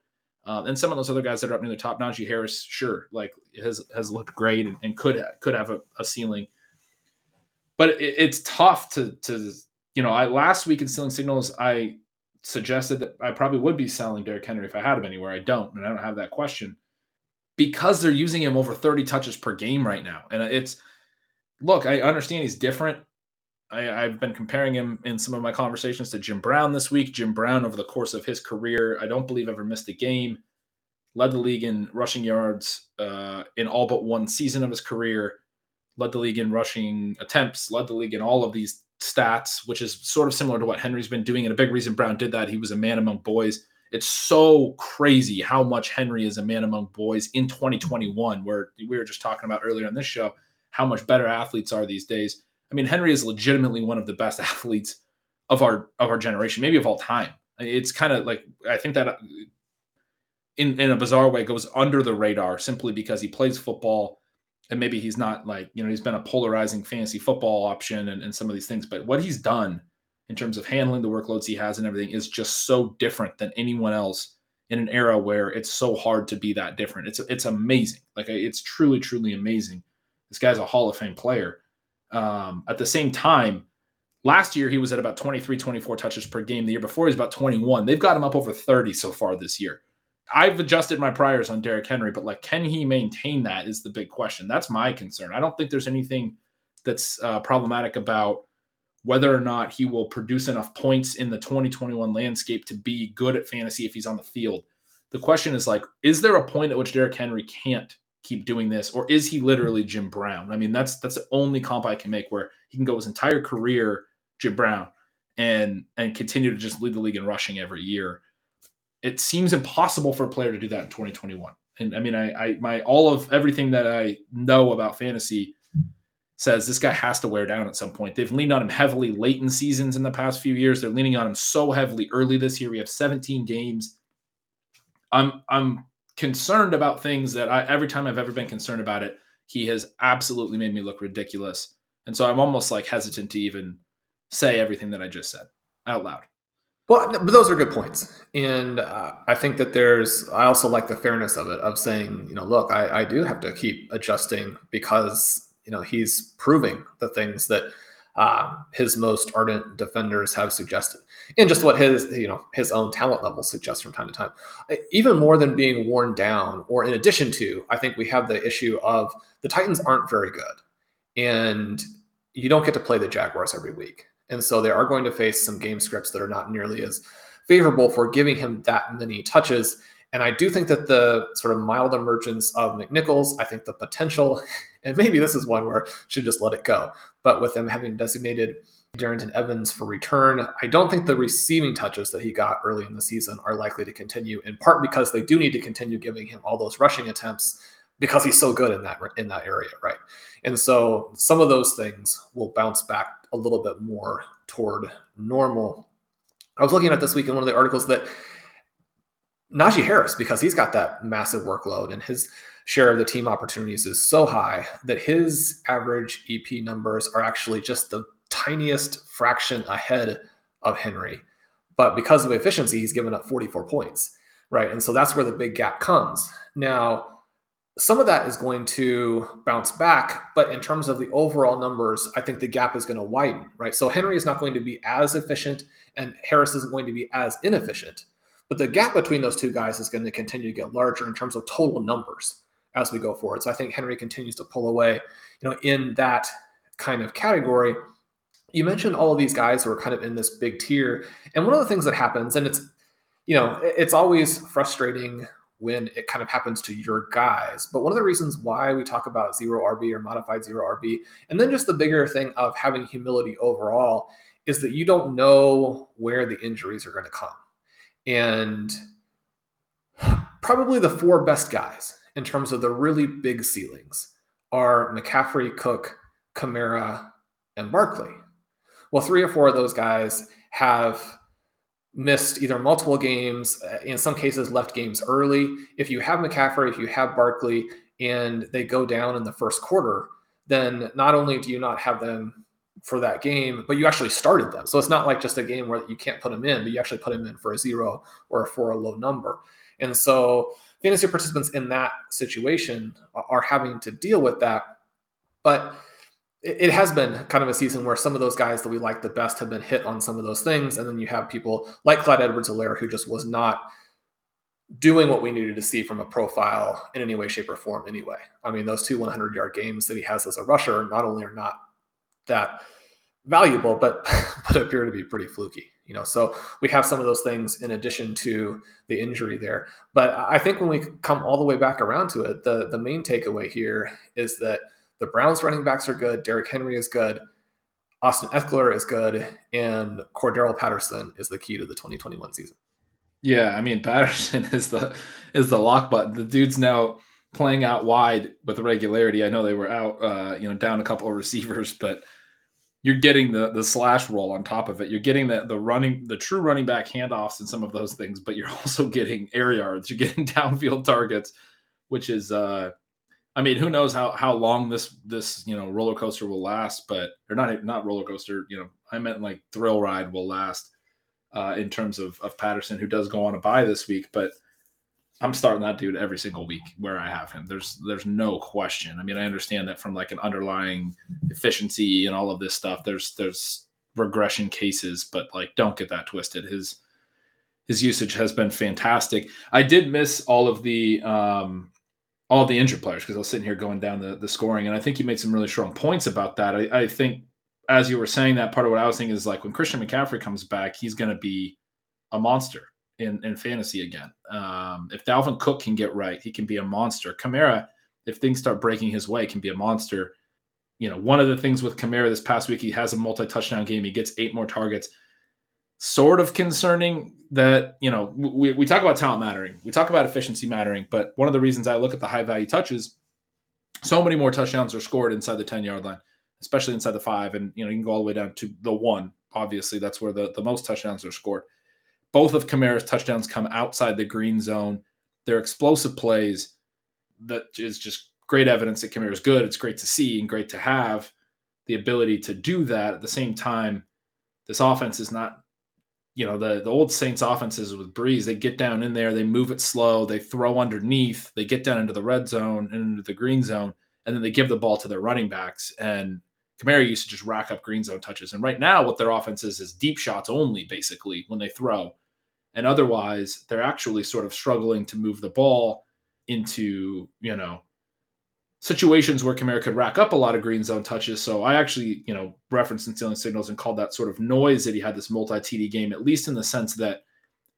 Uh, and some of those other guys that are up near the top, Najee Harris, sure, like has has looked great and, and could could have a, a ceiling, but it, it's tough to to you know. I last week in Stealing Signals, I suggested that I probably would be selling Derrick Henry if I had him anywhere. I don't, and I don't have that question because they're using him over 30 touches per game right now. And it's look, I understand he's different. I, have been comparing him in some of my conversations to Jim Brown this week. Jim Brown, over the course of his career, I don't believe ever missed a game. Led the league in rushing yards uh, in all but one season of his career. Led the league in rushing attempts. Led the league in all of these stats, which is sort of similar to what Henry's been doing. And a big reason Brown did that, he was a man among boys. It's so crazy how much Henry is a man among boys in 2021, where we were just talking about earlier on this show, how much better athletes are these days. I mean, Henry is legitimately one of the best athletes of our of our generation, maybe of all time. It's kind of like I think that in in a bizarre way goes under the radar simply because he plays football and maybe he's not like you know he's been a polarizing fantasy football option and, and some of these things but what he's done in terms of handling the workloads he has and everything is just so different than anyone else in an era where it's so hard to be that different it's it's amazing like it's truly truly amazing this guy's a hall of fame player um, at the same time last year he was at about 23 24 touches per game the year before he's about 21 they've got him up over 30 so far this year I've adjusted my priors on Derrick Henry, but like, can he maintain that? Is the big question. That's my concern. I don't think there's anything that's uh, problematic about whether or not he will produce enough points in the 2021 landscape to be good at fantasy if he's on the field. The question is like, is there a point at which Derrick Henry can't keep doing this, or is he literally mm-hmm. Jim Brown? I mean, that's that's the only comp I can make where he can go his entire career Jim Brown and and continue to just lead the league in rushing every year it seems impossible for a player to do that in 2021. And I mean, I, I my all of everything that I know about fantasy says this guy has to wear down at some point. They've leaned on him heavily late in seasons in the past few years. They're leaning on him so heavily early this year. We have 17 games. I'm I'm concerned about things that I every time I've ever been concerned about it, he has absolutely made me look ridiculous. And so I'm almost like hesitant to even say everything that I just said out loud. Well, but those are good points, and uh, I think that there's. I also like the fairness of it, of saying, you know, look, I, I do have to keep adjusting because you know he's proving the things that uh, his most ardent defenders have suggested, and just what his you know his own talent level suggests from time to time. Even more than being worn down, or in addition to, I think we have the issue of the Titans aren't very good, and you don't get to play the Jaguars every week. And so they are going to face some game scripts that are not nearly as favorable for giving him that many touches. And I do think that the sort of mild emergence of McNichols, I think the potential, and maybe this is one where should just let it go. But with them having designated Darrynton Evans for return, I don't think the receiving touches that he got early in the season are likely to continue. In part because they do need to continue giving him all those rushing attempts because he's so good in that in that area, right? And so some of those things will bounce back a little bit more toward normal. I was looking at this week in one of the articles that Najee Harris, because he's got that massive workload and his share of the team opportunities is so high that his average EP numbers are actually just the tiniest fraction ahead of Henry. But because of efficiency, he's given up 44 points right? And so that's where the big gap comes. Now, some of that is going to bounce back, but in terms of the overall numbers, I think the gap is going to widen, right? So Henry is not going to be as efficient, and Harris isn't going to be as inefficient. But the gap between those two guys is going to continue to get larger in terms of total numbers as we go forward. So I think Henry continues to pull away, you know, in that kind of category. You mentioned all of these guys who are kind of in this big tier. And one of the things that happens, and it's, you know, it's always frustrating when it kind of happens to your guys. But one of the reasons why we talk about zero RB or modified zero RB, and then just the bigger thing of having humility overall, is that you don't know where the injuries are going to come. And probably the four best guys in terms of the really big ceilings are McCaffrey, Cook, Kamara, and Barkley. Well, three or four of those guys have missed either multiple games, uh, in some cases left games early. If you have McCaffrey, if you have Barkley, and they go down in the first quarter, then not only do you not have them for that game, but you actually started them. So it's not like just a game where you can't put them in, but you actually put them in for a zero or for a low number. And so fantasy participants in that situation are having to deal with that. But it has been kind of a season where some of those guys that we like the best have been hit on some of those things. And then you have people like Clyde Edwards-Helaire who just was not doing what we needed to see from a profile in any way, shape, or form anyway. I mean, those two 100 yard games that he has as a rusher not only are not that valuable, but but appear to be pretty fluky. You know, so we have some of those things in addition to the injury there. But I think when we come all the way back around to it, the the main takeaway here is that the Browns running backs are good, Derrick Henry is good, Austin Ekeler is good, and Cordarrelle Patterson is the key to the 2021 season. Yeah, I mean Patterson is the is the lock button. The dude's now playing out wide with regularity. I know they were out, uh, you know, down a couple of receivers, but you're getting the the slash role on top of it. You're getting the the running the true running back handoffs and some of those things, but you're also getting air yards. You're getting downfield targets, which is uh I mean, who knows how how long this this you know roller coaster will last, but or not not roller coaster. You know, I meant like thrill ride will last uh, in terms of of Patterson, who does go on a bye this week, but I'm starting that dude every single week where I have him. There's there's no question. I mean, I understand that from like an underlying efficiency and all of this stuff. There's there's regression cases, but like don't get that twisted. His his usage has been fantastic. I did miss all of the um all the injured players because I was sitting here going down the the scoring, and I think you made some really strong points about that. I, I think as you were saying that part of what I was thinking is like when Christian McCaffrey comes back, he's going to be a monster in, in fantasy again. Um, if Dalvin Cook can get right, he can be a monster. Kamara, if things start breaking his way, can be a monster. You know, one of the things with Kamara this past week, he has a multi touchdown game. He gets eight more targets. Sort of concerning that, you know, we, we talk about talent mattering, we talk about efficiency mattering, but one of the reasons I look at the high value touches, so many more touchdowns are scored inside the 10 yard line, especially inside the five. And, you know, you can go all the way down to the one. Obviously, that's where the, the most touchdowns are scored both of Kamara's touchdowns come outside the green zone. They're explosive plays that is just great evidence that Kamara is good. It's great to see and great to have the ability to do that. At the same time, this offense is not, you know, the, the old Saints offenses with Brees, they get down in there, they move it slow, they throw underneath, they get down into the red zone and into the green zone, and then they give the ball to their running backs. And Kamara used to just rack up green zone touches. And right now, what their offense is is deep shots only, basically, when they throw. And otherwise, they're actually sort of struggling to move the ball into, you know, situations where Kamara could rack up a lot of green zone touches. So I actually, you know, referenced in stealing signals and called that sort of noise that he had this multi TD game, at least in the sense that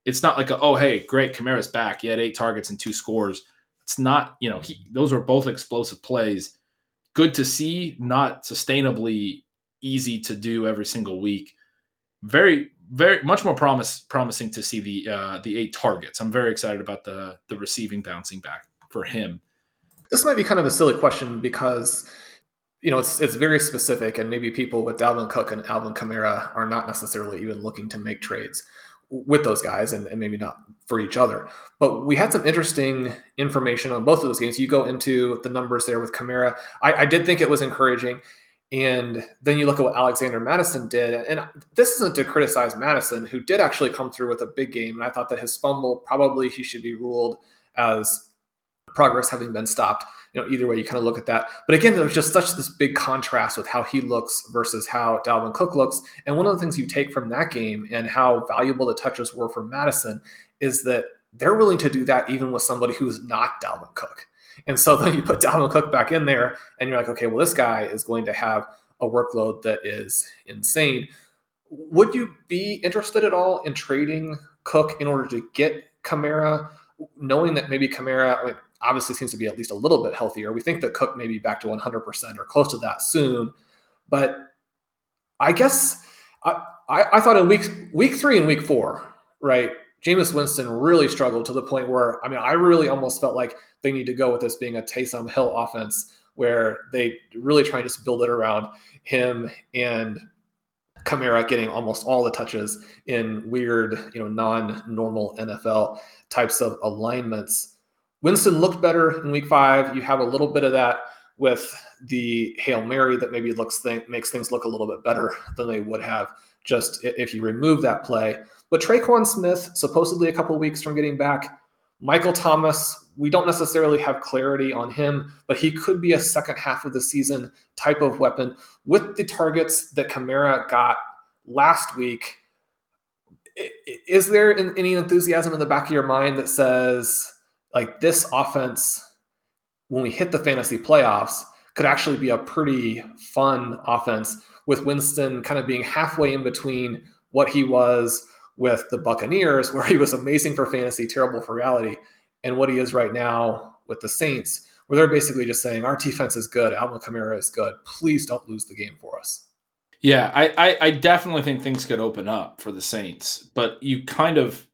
it's not like a, oh, hey, great, Kamara's back. He had eight targets and two scores. It's not, you know, he, those were both explosive plays. Good to see, not sustainably easy to do every single week. Very, very much more promise promising to see the uh, the eight targets. I'm very excited about the the receiving bouncing back for him. This might be kind of a silly question because you know it's it's very specific, and maybe people with Dalvin Cook and Alvin Kamara are not necessarily even looking to make trades with those guys, and, and maybe not for each other. But we had some interesting information on both of those games. You go into the numbers there with Kamara. I, I did think it was encouraging And then you look at what Alexander Mattison did. And this isn't to criticize Mattison, who did actually come through with a big game. And I thought that his fumble, probably he should be ruled as progress having been stopped. You know, either way you kind of look at that. But again, there's just such this big contrast with how he looks versus how Dalvin Cook looks. And one of the things you take from that game and how valuable the touches were for Mattison is that they're willing to do that even with somebody who's not Dalvin Cook. And so then you put Dalvin Cook back in there, and you're like, okay, well, this guy is going to have a workload that is insane. Would you be interested at all in trading Cook in order to get Kamara, knowing that maybe Kamara I mean, obviously seems to be at least a little bit healthier? We think that Cook may be back to 100% or close to that soon. But I guess I, I, I thought in week week three and week four, right? Jameis Winston really struggled to the point where I mean, I really almost felt like they need to go with this being a Taysom Hill offense where they really try and just build it around him and Kamara getting almost all the touches in weird, you know, non-normal NFL types of alignments. Winston looked better in week five. You have a little bit of that with the Hail Mary that maybe looks th- makes things look a little bit better than they would have just if you remove that play. But Tre'Quan Smith, supposedly a couple weeks from getting back. Michael Thomas, we don't necessarily have clarity on him, but he could be a second half of the season type of weapon with the targets that Kamara got last week. Is there any enthusiasm in the back of your mind that says, like, this offense, when we hit the fantasy playoffs, could actually be a pretty fun offense with Winston kind of being halfway in between what he was with the Buccaneers, where he was amazing for fantasy, terrible for reality, and what he is right now with the Saints, where they're basically just saying, Our defense is good, Alvin Kamara is good. Please don't lose the game for us. Yeah, I, I, I definitely think things could open up for the Saints, but you kind of,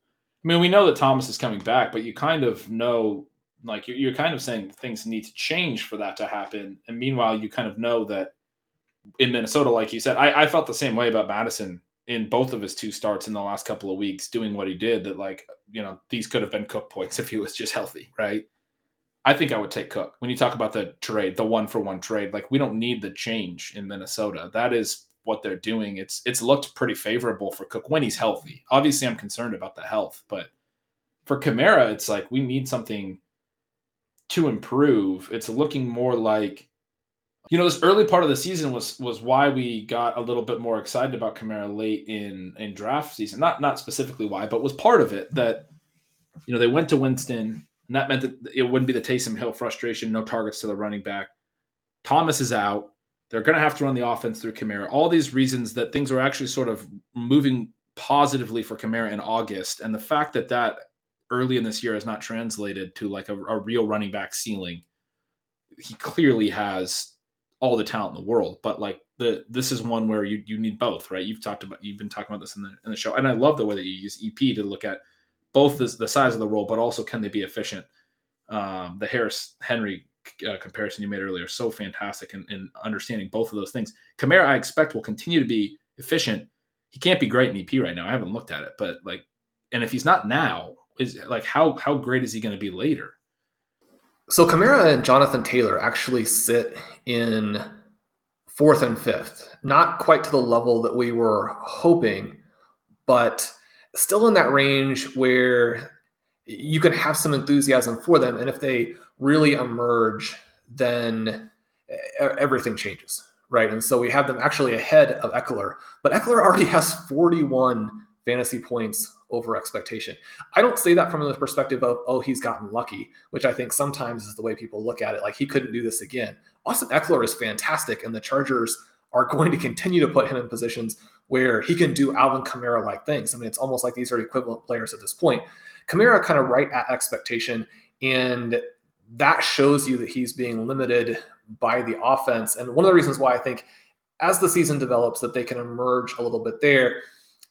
I mean, we know that Thomas is coming back, but you kind of know, like, you're, you're kind of saying things need to change for that to happen. And meanwhile, you kind of know that in Minnesota, like you said, I, I felt the same way about Mattison in both of his two starts in the last couple of weeks doing what he did that like you know these could have been cook points if he was just healthy right? I think i would take cook. When you talk about the trade the one for one trade like we don't need the change in minnesota. That is what they're doing. It's it's looked pretty favorable for cook when he's healthy. Obviously i'm concerned about the health but for Kamara, it's like we need something to improve. It's looking more like you know, this early part of the season was was why we got a little bit more excited about Kamara late in in draft season. Not not specifically why, but was part of it that you know they went to Winston, and that meant that it wouldn't be the Taysom Hill frustration, no targets to the running back. Thomas is out. They're going to have to run the offense through Kamara. All these reasons that things were actually sort of moving positively for Kamara in August, and the fact that that early in this year has not translated to like a, a real running back ceiling. He clearly has all the talent in the world, but like the this is one where you you need both, right? You've talked about you've been talking about this in the in the show, and I love the way that you use EP to look at both the, the size of the role, but also can they be efficient? Um, the Harris Henry uh, comparison you made earlier so fantastic in, in understanding both of those things. Kamara, I expect will continue to be efficient. He can't be great in EP right now. I haven't looked at it, but like, and if he's not now, is like how how great is he going to be later? So Kamara and Jonathan Taylor actually sit in fourth and fifth, not quite to the level that we were hoping, but still in that range where you can have some enthusiasm for them. And if they really emerge, then everything changes, right? And so we have them actually ahead of Ekeler, but Ekeler already has 41 fantasy points over expectation. I don't say that from the perspective of, oh, he's gotten lucky, which I think sometimes is the way people look at it. Like he couldn't do this again. Austin Ekeler is fantastic, and the Chargers are going to continue to put him in positions where he can do Alvin Kamara like things. I mean, it's almost like these are equivalent players at this point. Kamara kind of right at expectation, and that shows you that he's being limited by the offense. And one of the reasons why I think as the season develops that they can emerge a little bit there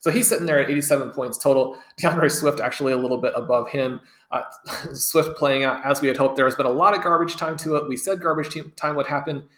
so he's sitting there at 87 points total. D'Andre Swift actually a little bit above him. Uh, Swift playing out as we had hoped. There has been a lot of garbage time to it. We said garbage time would happen.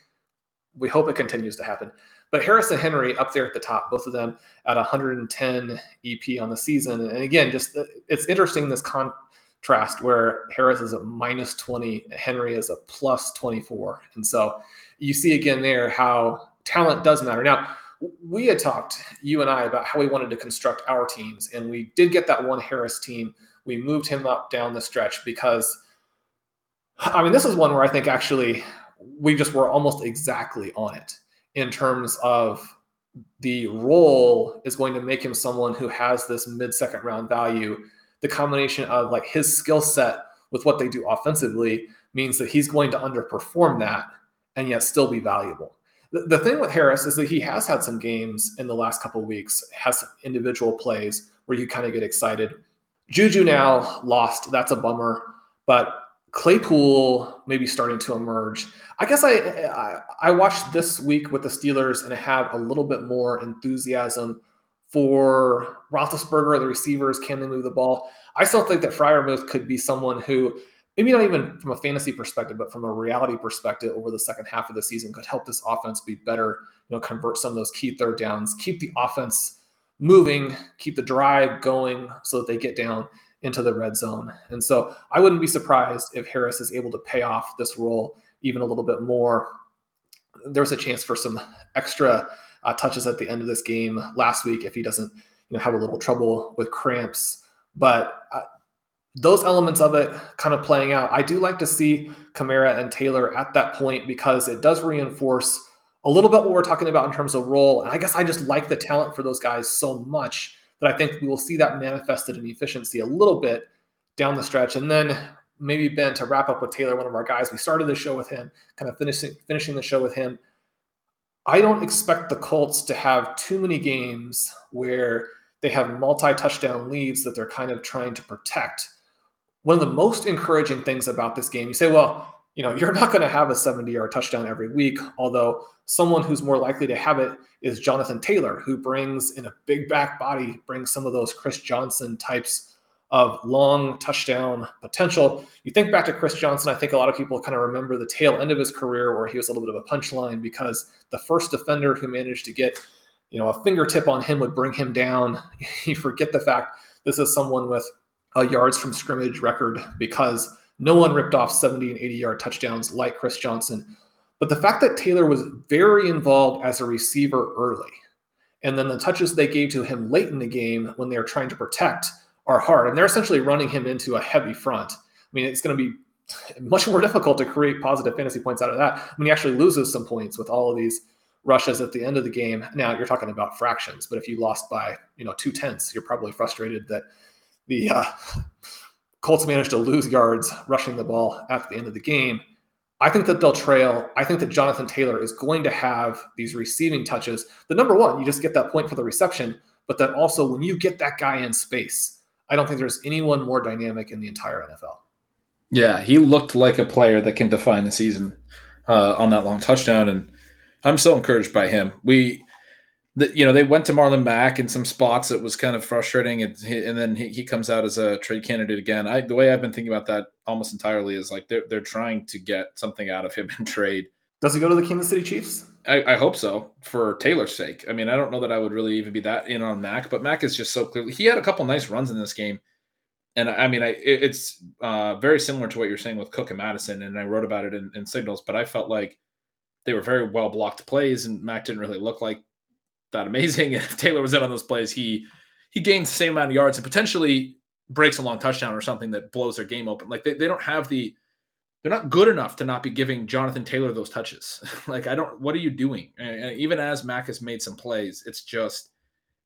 We hope it continues to happen. But Harris and Henry up there at the top, both of them at 110 EP on the season. And again, just it's interesting this contrast where Harris is a minus 20, Henry is a plus 24. And so you see again there how talent does matter. Now, we had talked, you and I, about how we wanted to construct our teams, and we did get that one Harris team. We moved him up down the stretch because, I mean, this is one where I think actually we just were almost exactly on it in terms of the role is going to make him someone who has this mid second round value. The combination of like his skill set with what they do offensively means that he's going to underperform that and yet still be valuable. The, the thing with Harris is that he has had some games in the last couple weeks, has individual plays where you kind of get excited. Juju now lost. That's a bummer. But Claypool maybe starting to emerge. I guess I, I, I watched this week with the Steelers and I have a little bit more enthusiasm for Roethlisberger, the receivers. Can they move the ball? I still think that Freiermuth could be someone who, maybe not even from a fantasy perspective, but from a reality perspective, over the second half of the season, could help this offense be better. You know, convert some of those key third downs, keep the offense moving, keep the drive going, so that they get down into the red zone. And so I wouldn't be surprised if Harris is able to pay off this role even a little bit more. There's a chance for some extra uh, touches at the end of this game last week if he doesn't you know, have a little trouble with cramps. But uh, those elements of it kind of playing out. I do like to see Kamara and Taylor at that point because it does reinforce a little bit what we're talking about in terms of role. And I guess I just like the talent for those guys so much that I think we will see that manifested in efficiency a little bit down the stretch. And then maybe Ben to wrap up with Taylor, one of our guys. We started the show with him, kind of finishing finishing the show with him. I don't expect the Colts to have too many games where they have multi-touchdown leads that they're kind of trying to protect. One of the most encouraging things about this game, you say, well, you know, you're not going to have a 70-yard touchdown every week, although someone who's more likely to have it is Jonathan Taylor, who brings in a big back body, brings some of those Chris Johnson types of long touchdown potential. You think back to Chris Johnson, I think a lot of people kind of remember the tail end of his career where he was a little bit of a punchline because the first defender who managed to get, you know, a fingertip on him would bring him down. you forget the fact this is someone with a yards from scrimmage record because no one ripped off 70 and 80 yard touchdowns like Chris Johnson. But the fact that Taylor was very involved as a receiver early, and then the touches they gave to him late in the game when they were trying to protect are hard. And they're essentially running him into a heavy front. I mean, it's going to be much more difficult to create positive fantasy points out of that. I mean, he actually loses some points with all of these rushes at the end of the game. Now you're talking about fractions, but if you lost by, you know, two tenths, you're probably frustrated that the uh, Colts managed to lose yards rushing the ball at the end of the game. I think that they'll trail. I think that Jonathan Taylor is going to have these receiving touches. The number one, you just get that point for the reception, but then also when you get that guy in space, I don't think there's anyone more dynamic in the entire NFL. Yeah, he looked like a player that can define the season uh, on that long touchdown, and I'm so encouraged by him. We the, you know, they went to Marlon Mack in some spots. It was kind of frustrating, and, and then he, he, comes out as a trade candidate again. I, the way I've been thinking about that almost entirely is like they're they're trying to get something out of him in trade. Does he go to the Kansas City Chiefs? I, I, hope so for Taylor's sake. I mean, I don't know that I would really even be that in on Mack, but Mack is just so clearly he had a couple nice runs in this game, and I mean, I it, it's uh, very similar to what you're saying with Cook and Mattison, and I wrote about it in, in Signals, but I felt like they were very well blocked plays, and Mack didn't really look like that amazing. if Taylor was in on those plays, he he gains the same amount of yards and potentially breaks a long touchdown or something that blows their game open. Like they, they don't have the they're not good enough to not be giving Jonathan Taylor those touches. like I don't what are you doing? And even as Mack has made some plays, it's just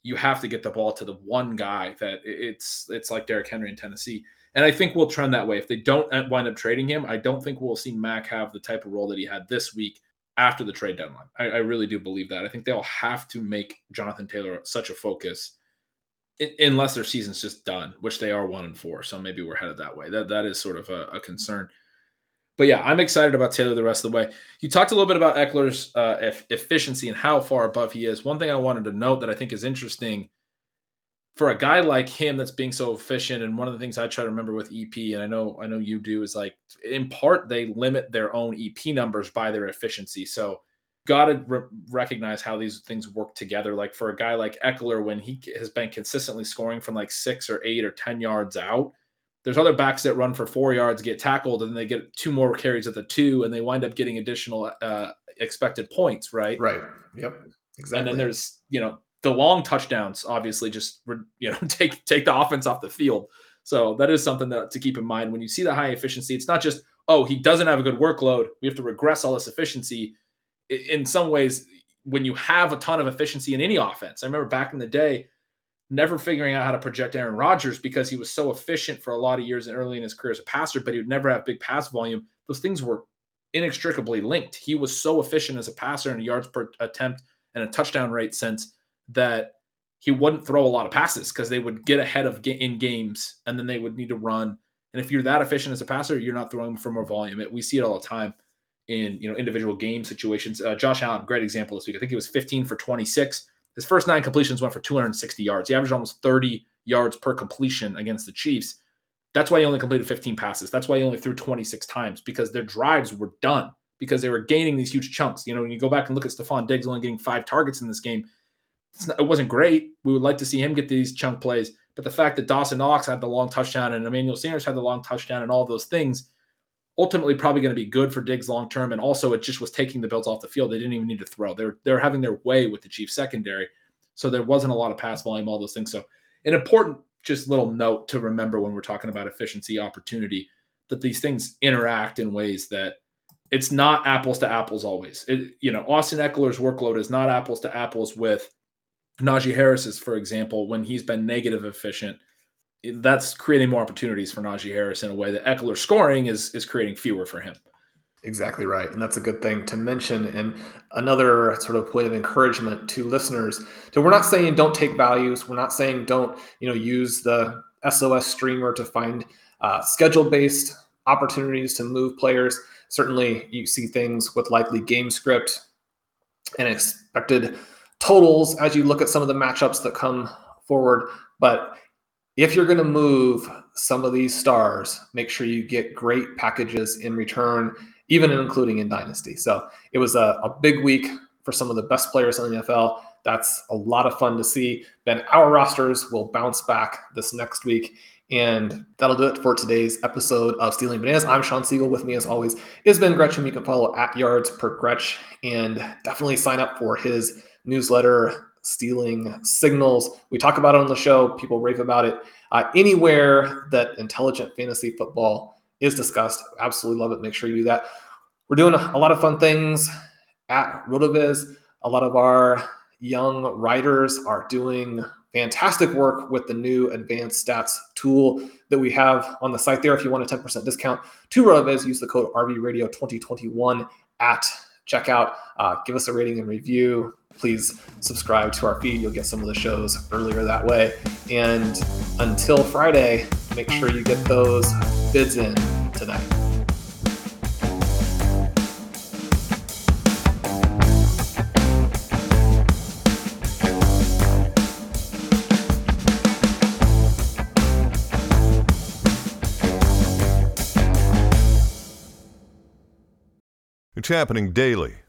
you have to get the ball to the one guy that it's it's like Derrick Henry in Tennessee. And I think we'll trend that way. If they don't wind up trading him, I don't think we'll see Mack have the type of role that he had this week after the trade deadline. I, I, really do believe that. I think they'll have to make Jonathan Taylor such a focus, it, unless their season's just done, which they are one and four. So maybe we're headed that way. That that is sort of a, a concern. But yeah, I'm excited about Taylor the rest of the way. You talked a little bit about Ekeler's uh, efficiency and how far above he is. One thing I wanted to note that I think is interesting for a guy like him that's being so efficient and one of the things i try to remember with ep and i know i know you do is like in part they limit their own ep numbers by their efficiency so got to re- recognize how these things work together like for a guy like ekeler when he has been consistently scoring from like six or eight or ten yards out There's other backs that run for four yards, get tackled, and they get two more carries at the two, and they wind up getting additional uh, expected points, right? Right. Yep. Exactly. And then there's you know the long touchdowns, obviously, just you know take take the offense off the field. So that is something that, to keep in mind when you see the high efficiency. It's not just oh he doesn't have a good workload. We have to regress all this efficiency. In some ways, when you have a ton of efficiency in any offense, I remember back in the day never figuring out how to project Aaron Rodgers because he was so efficient for a lot of years and early in his career as a passer, but he would never have big pass volume. Those things were inextricably linked. He was so efficient as a passer in yards per attempt and a touchdown rate sense that he wouldn't throw a lot of passes because they would get ahead of in games and then they would need to run. And if you're that efficient as a passer, you're not throwing for more volume. It, we see it all the time in you know individual game situations. Uh, Josh Allen, great example this week. I think he was 15 for 26 his first nine completions went for 260 yards. He averaged almost 30 yards per completion against the Chiefs. That's why he only completed 15 passes. That's why he only threw 26 times because their drives were done because they were gaining these huge chunks. You know, when you go back and look at Stefon Diggs only getting five targets in this game, not, it wasn't great. We would like to see him get these chunk plays. But the fact that Dawson Knox had the long touchdown and Emmanuel Sanders had the long touchdown and all those things ultimately probably going to be good for Diggs long term. And also, it just was taking the Bills off the field. They didn't even need to throw. They're they're having their way with the Chiefs secondary, so there wasn't a lot of pass volume, all those things. So an important just little note to remember when we're talking about efficiency, opportunity, that these things interact in ways that it's not apples to apples always. It, you know, Austin Ekeler's workload is not apples to apples with Najee Harris's, for example, when he's been negative efficient that's creating more opportunities for Najee Harris in a way that Ekeler scoring is is creating fewer for him. Exactly right. And that's a good thing to mention. And another sort of point of encouragement to listeners. So we're not saying don't take values. We're not saying don't, you know, use the SOS streamer to find uh, schedule-based opportunities to move players. Certainly you see things with likely game script and expected totals as you look at some of the matchups that come forward. But if you're going to move some of these stars, make sure you get great packages in return, even including in Dynasty. So it was a, a big week for some of the best players in the NFL. That's a lot of fun to see. Then our rosters will bounce back this next week. And that'll do it for today's episode of Stealing Bananas. I'm Shawn Siegel. With me, as always, is Ben Gretchen. You can follow at Yards per Gretch and definitely sign up for his newsletter stealing signals. We talk about it on the show, people rave about it. Uh, anywhere that intelligent fantasy football is discussed, absolutely love it. Make sure you do that. We're doing a, lot of fun things at RotoViz. A lot of our young writers are doing fantastic work with the new advanced stats tool that we have on the site there. If you want a 10% discount to RotoViz, use the code RVRadio2021 at checkout. Uh, give us a rating and review please subscribe to our feed. You'll get some of the shows earlier that way. And until Friday, make sure you get those bids in tonight. It's happening daily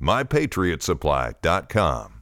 mypatriotsupply.com.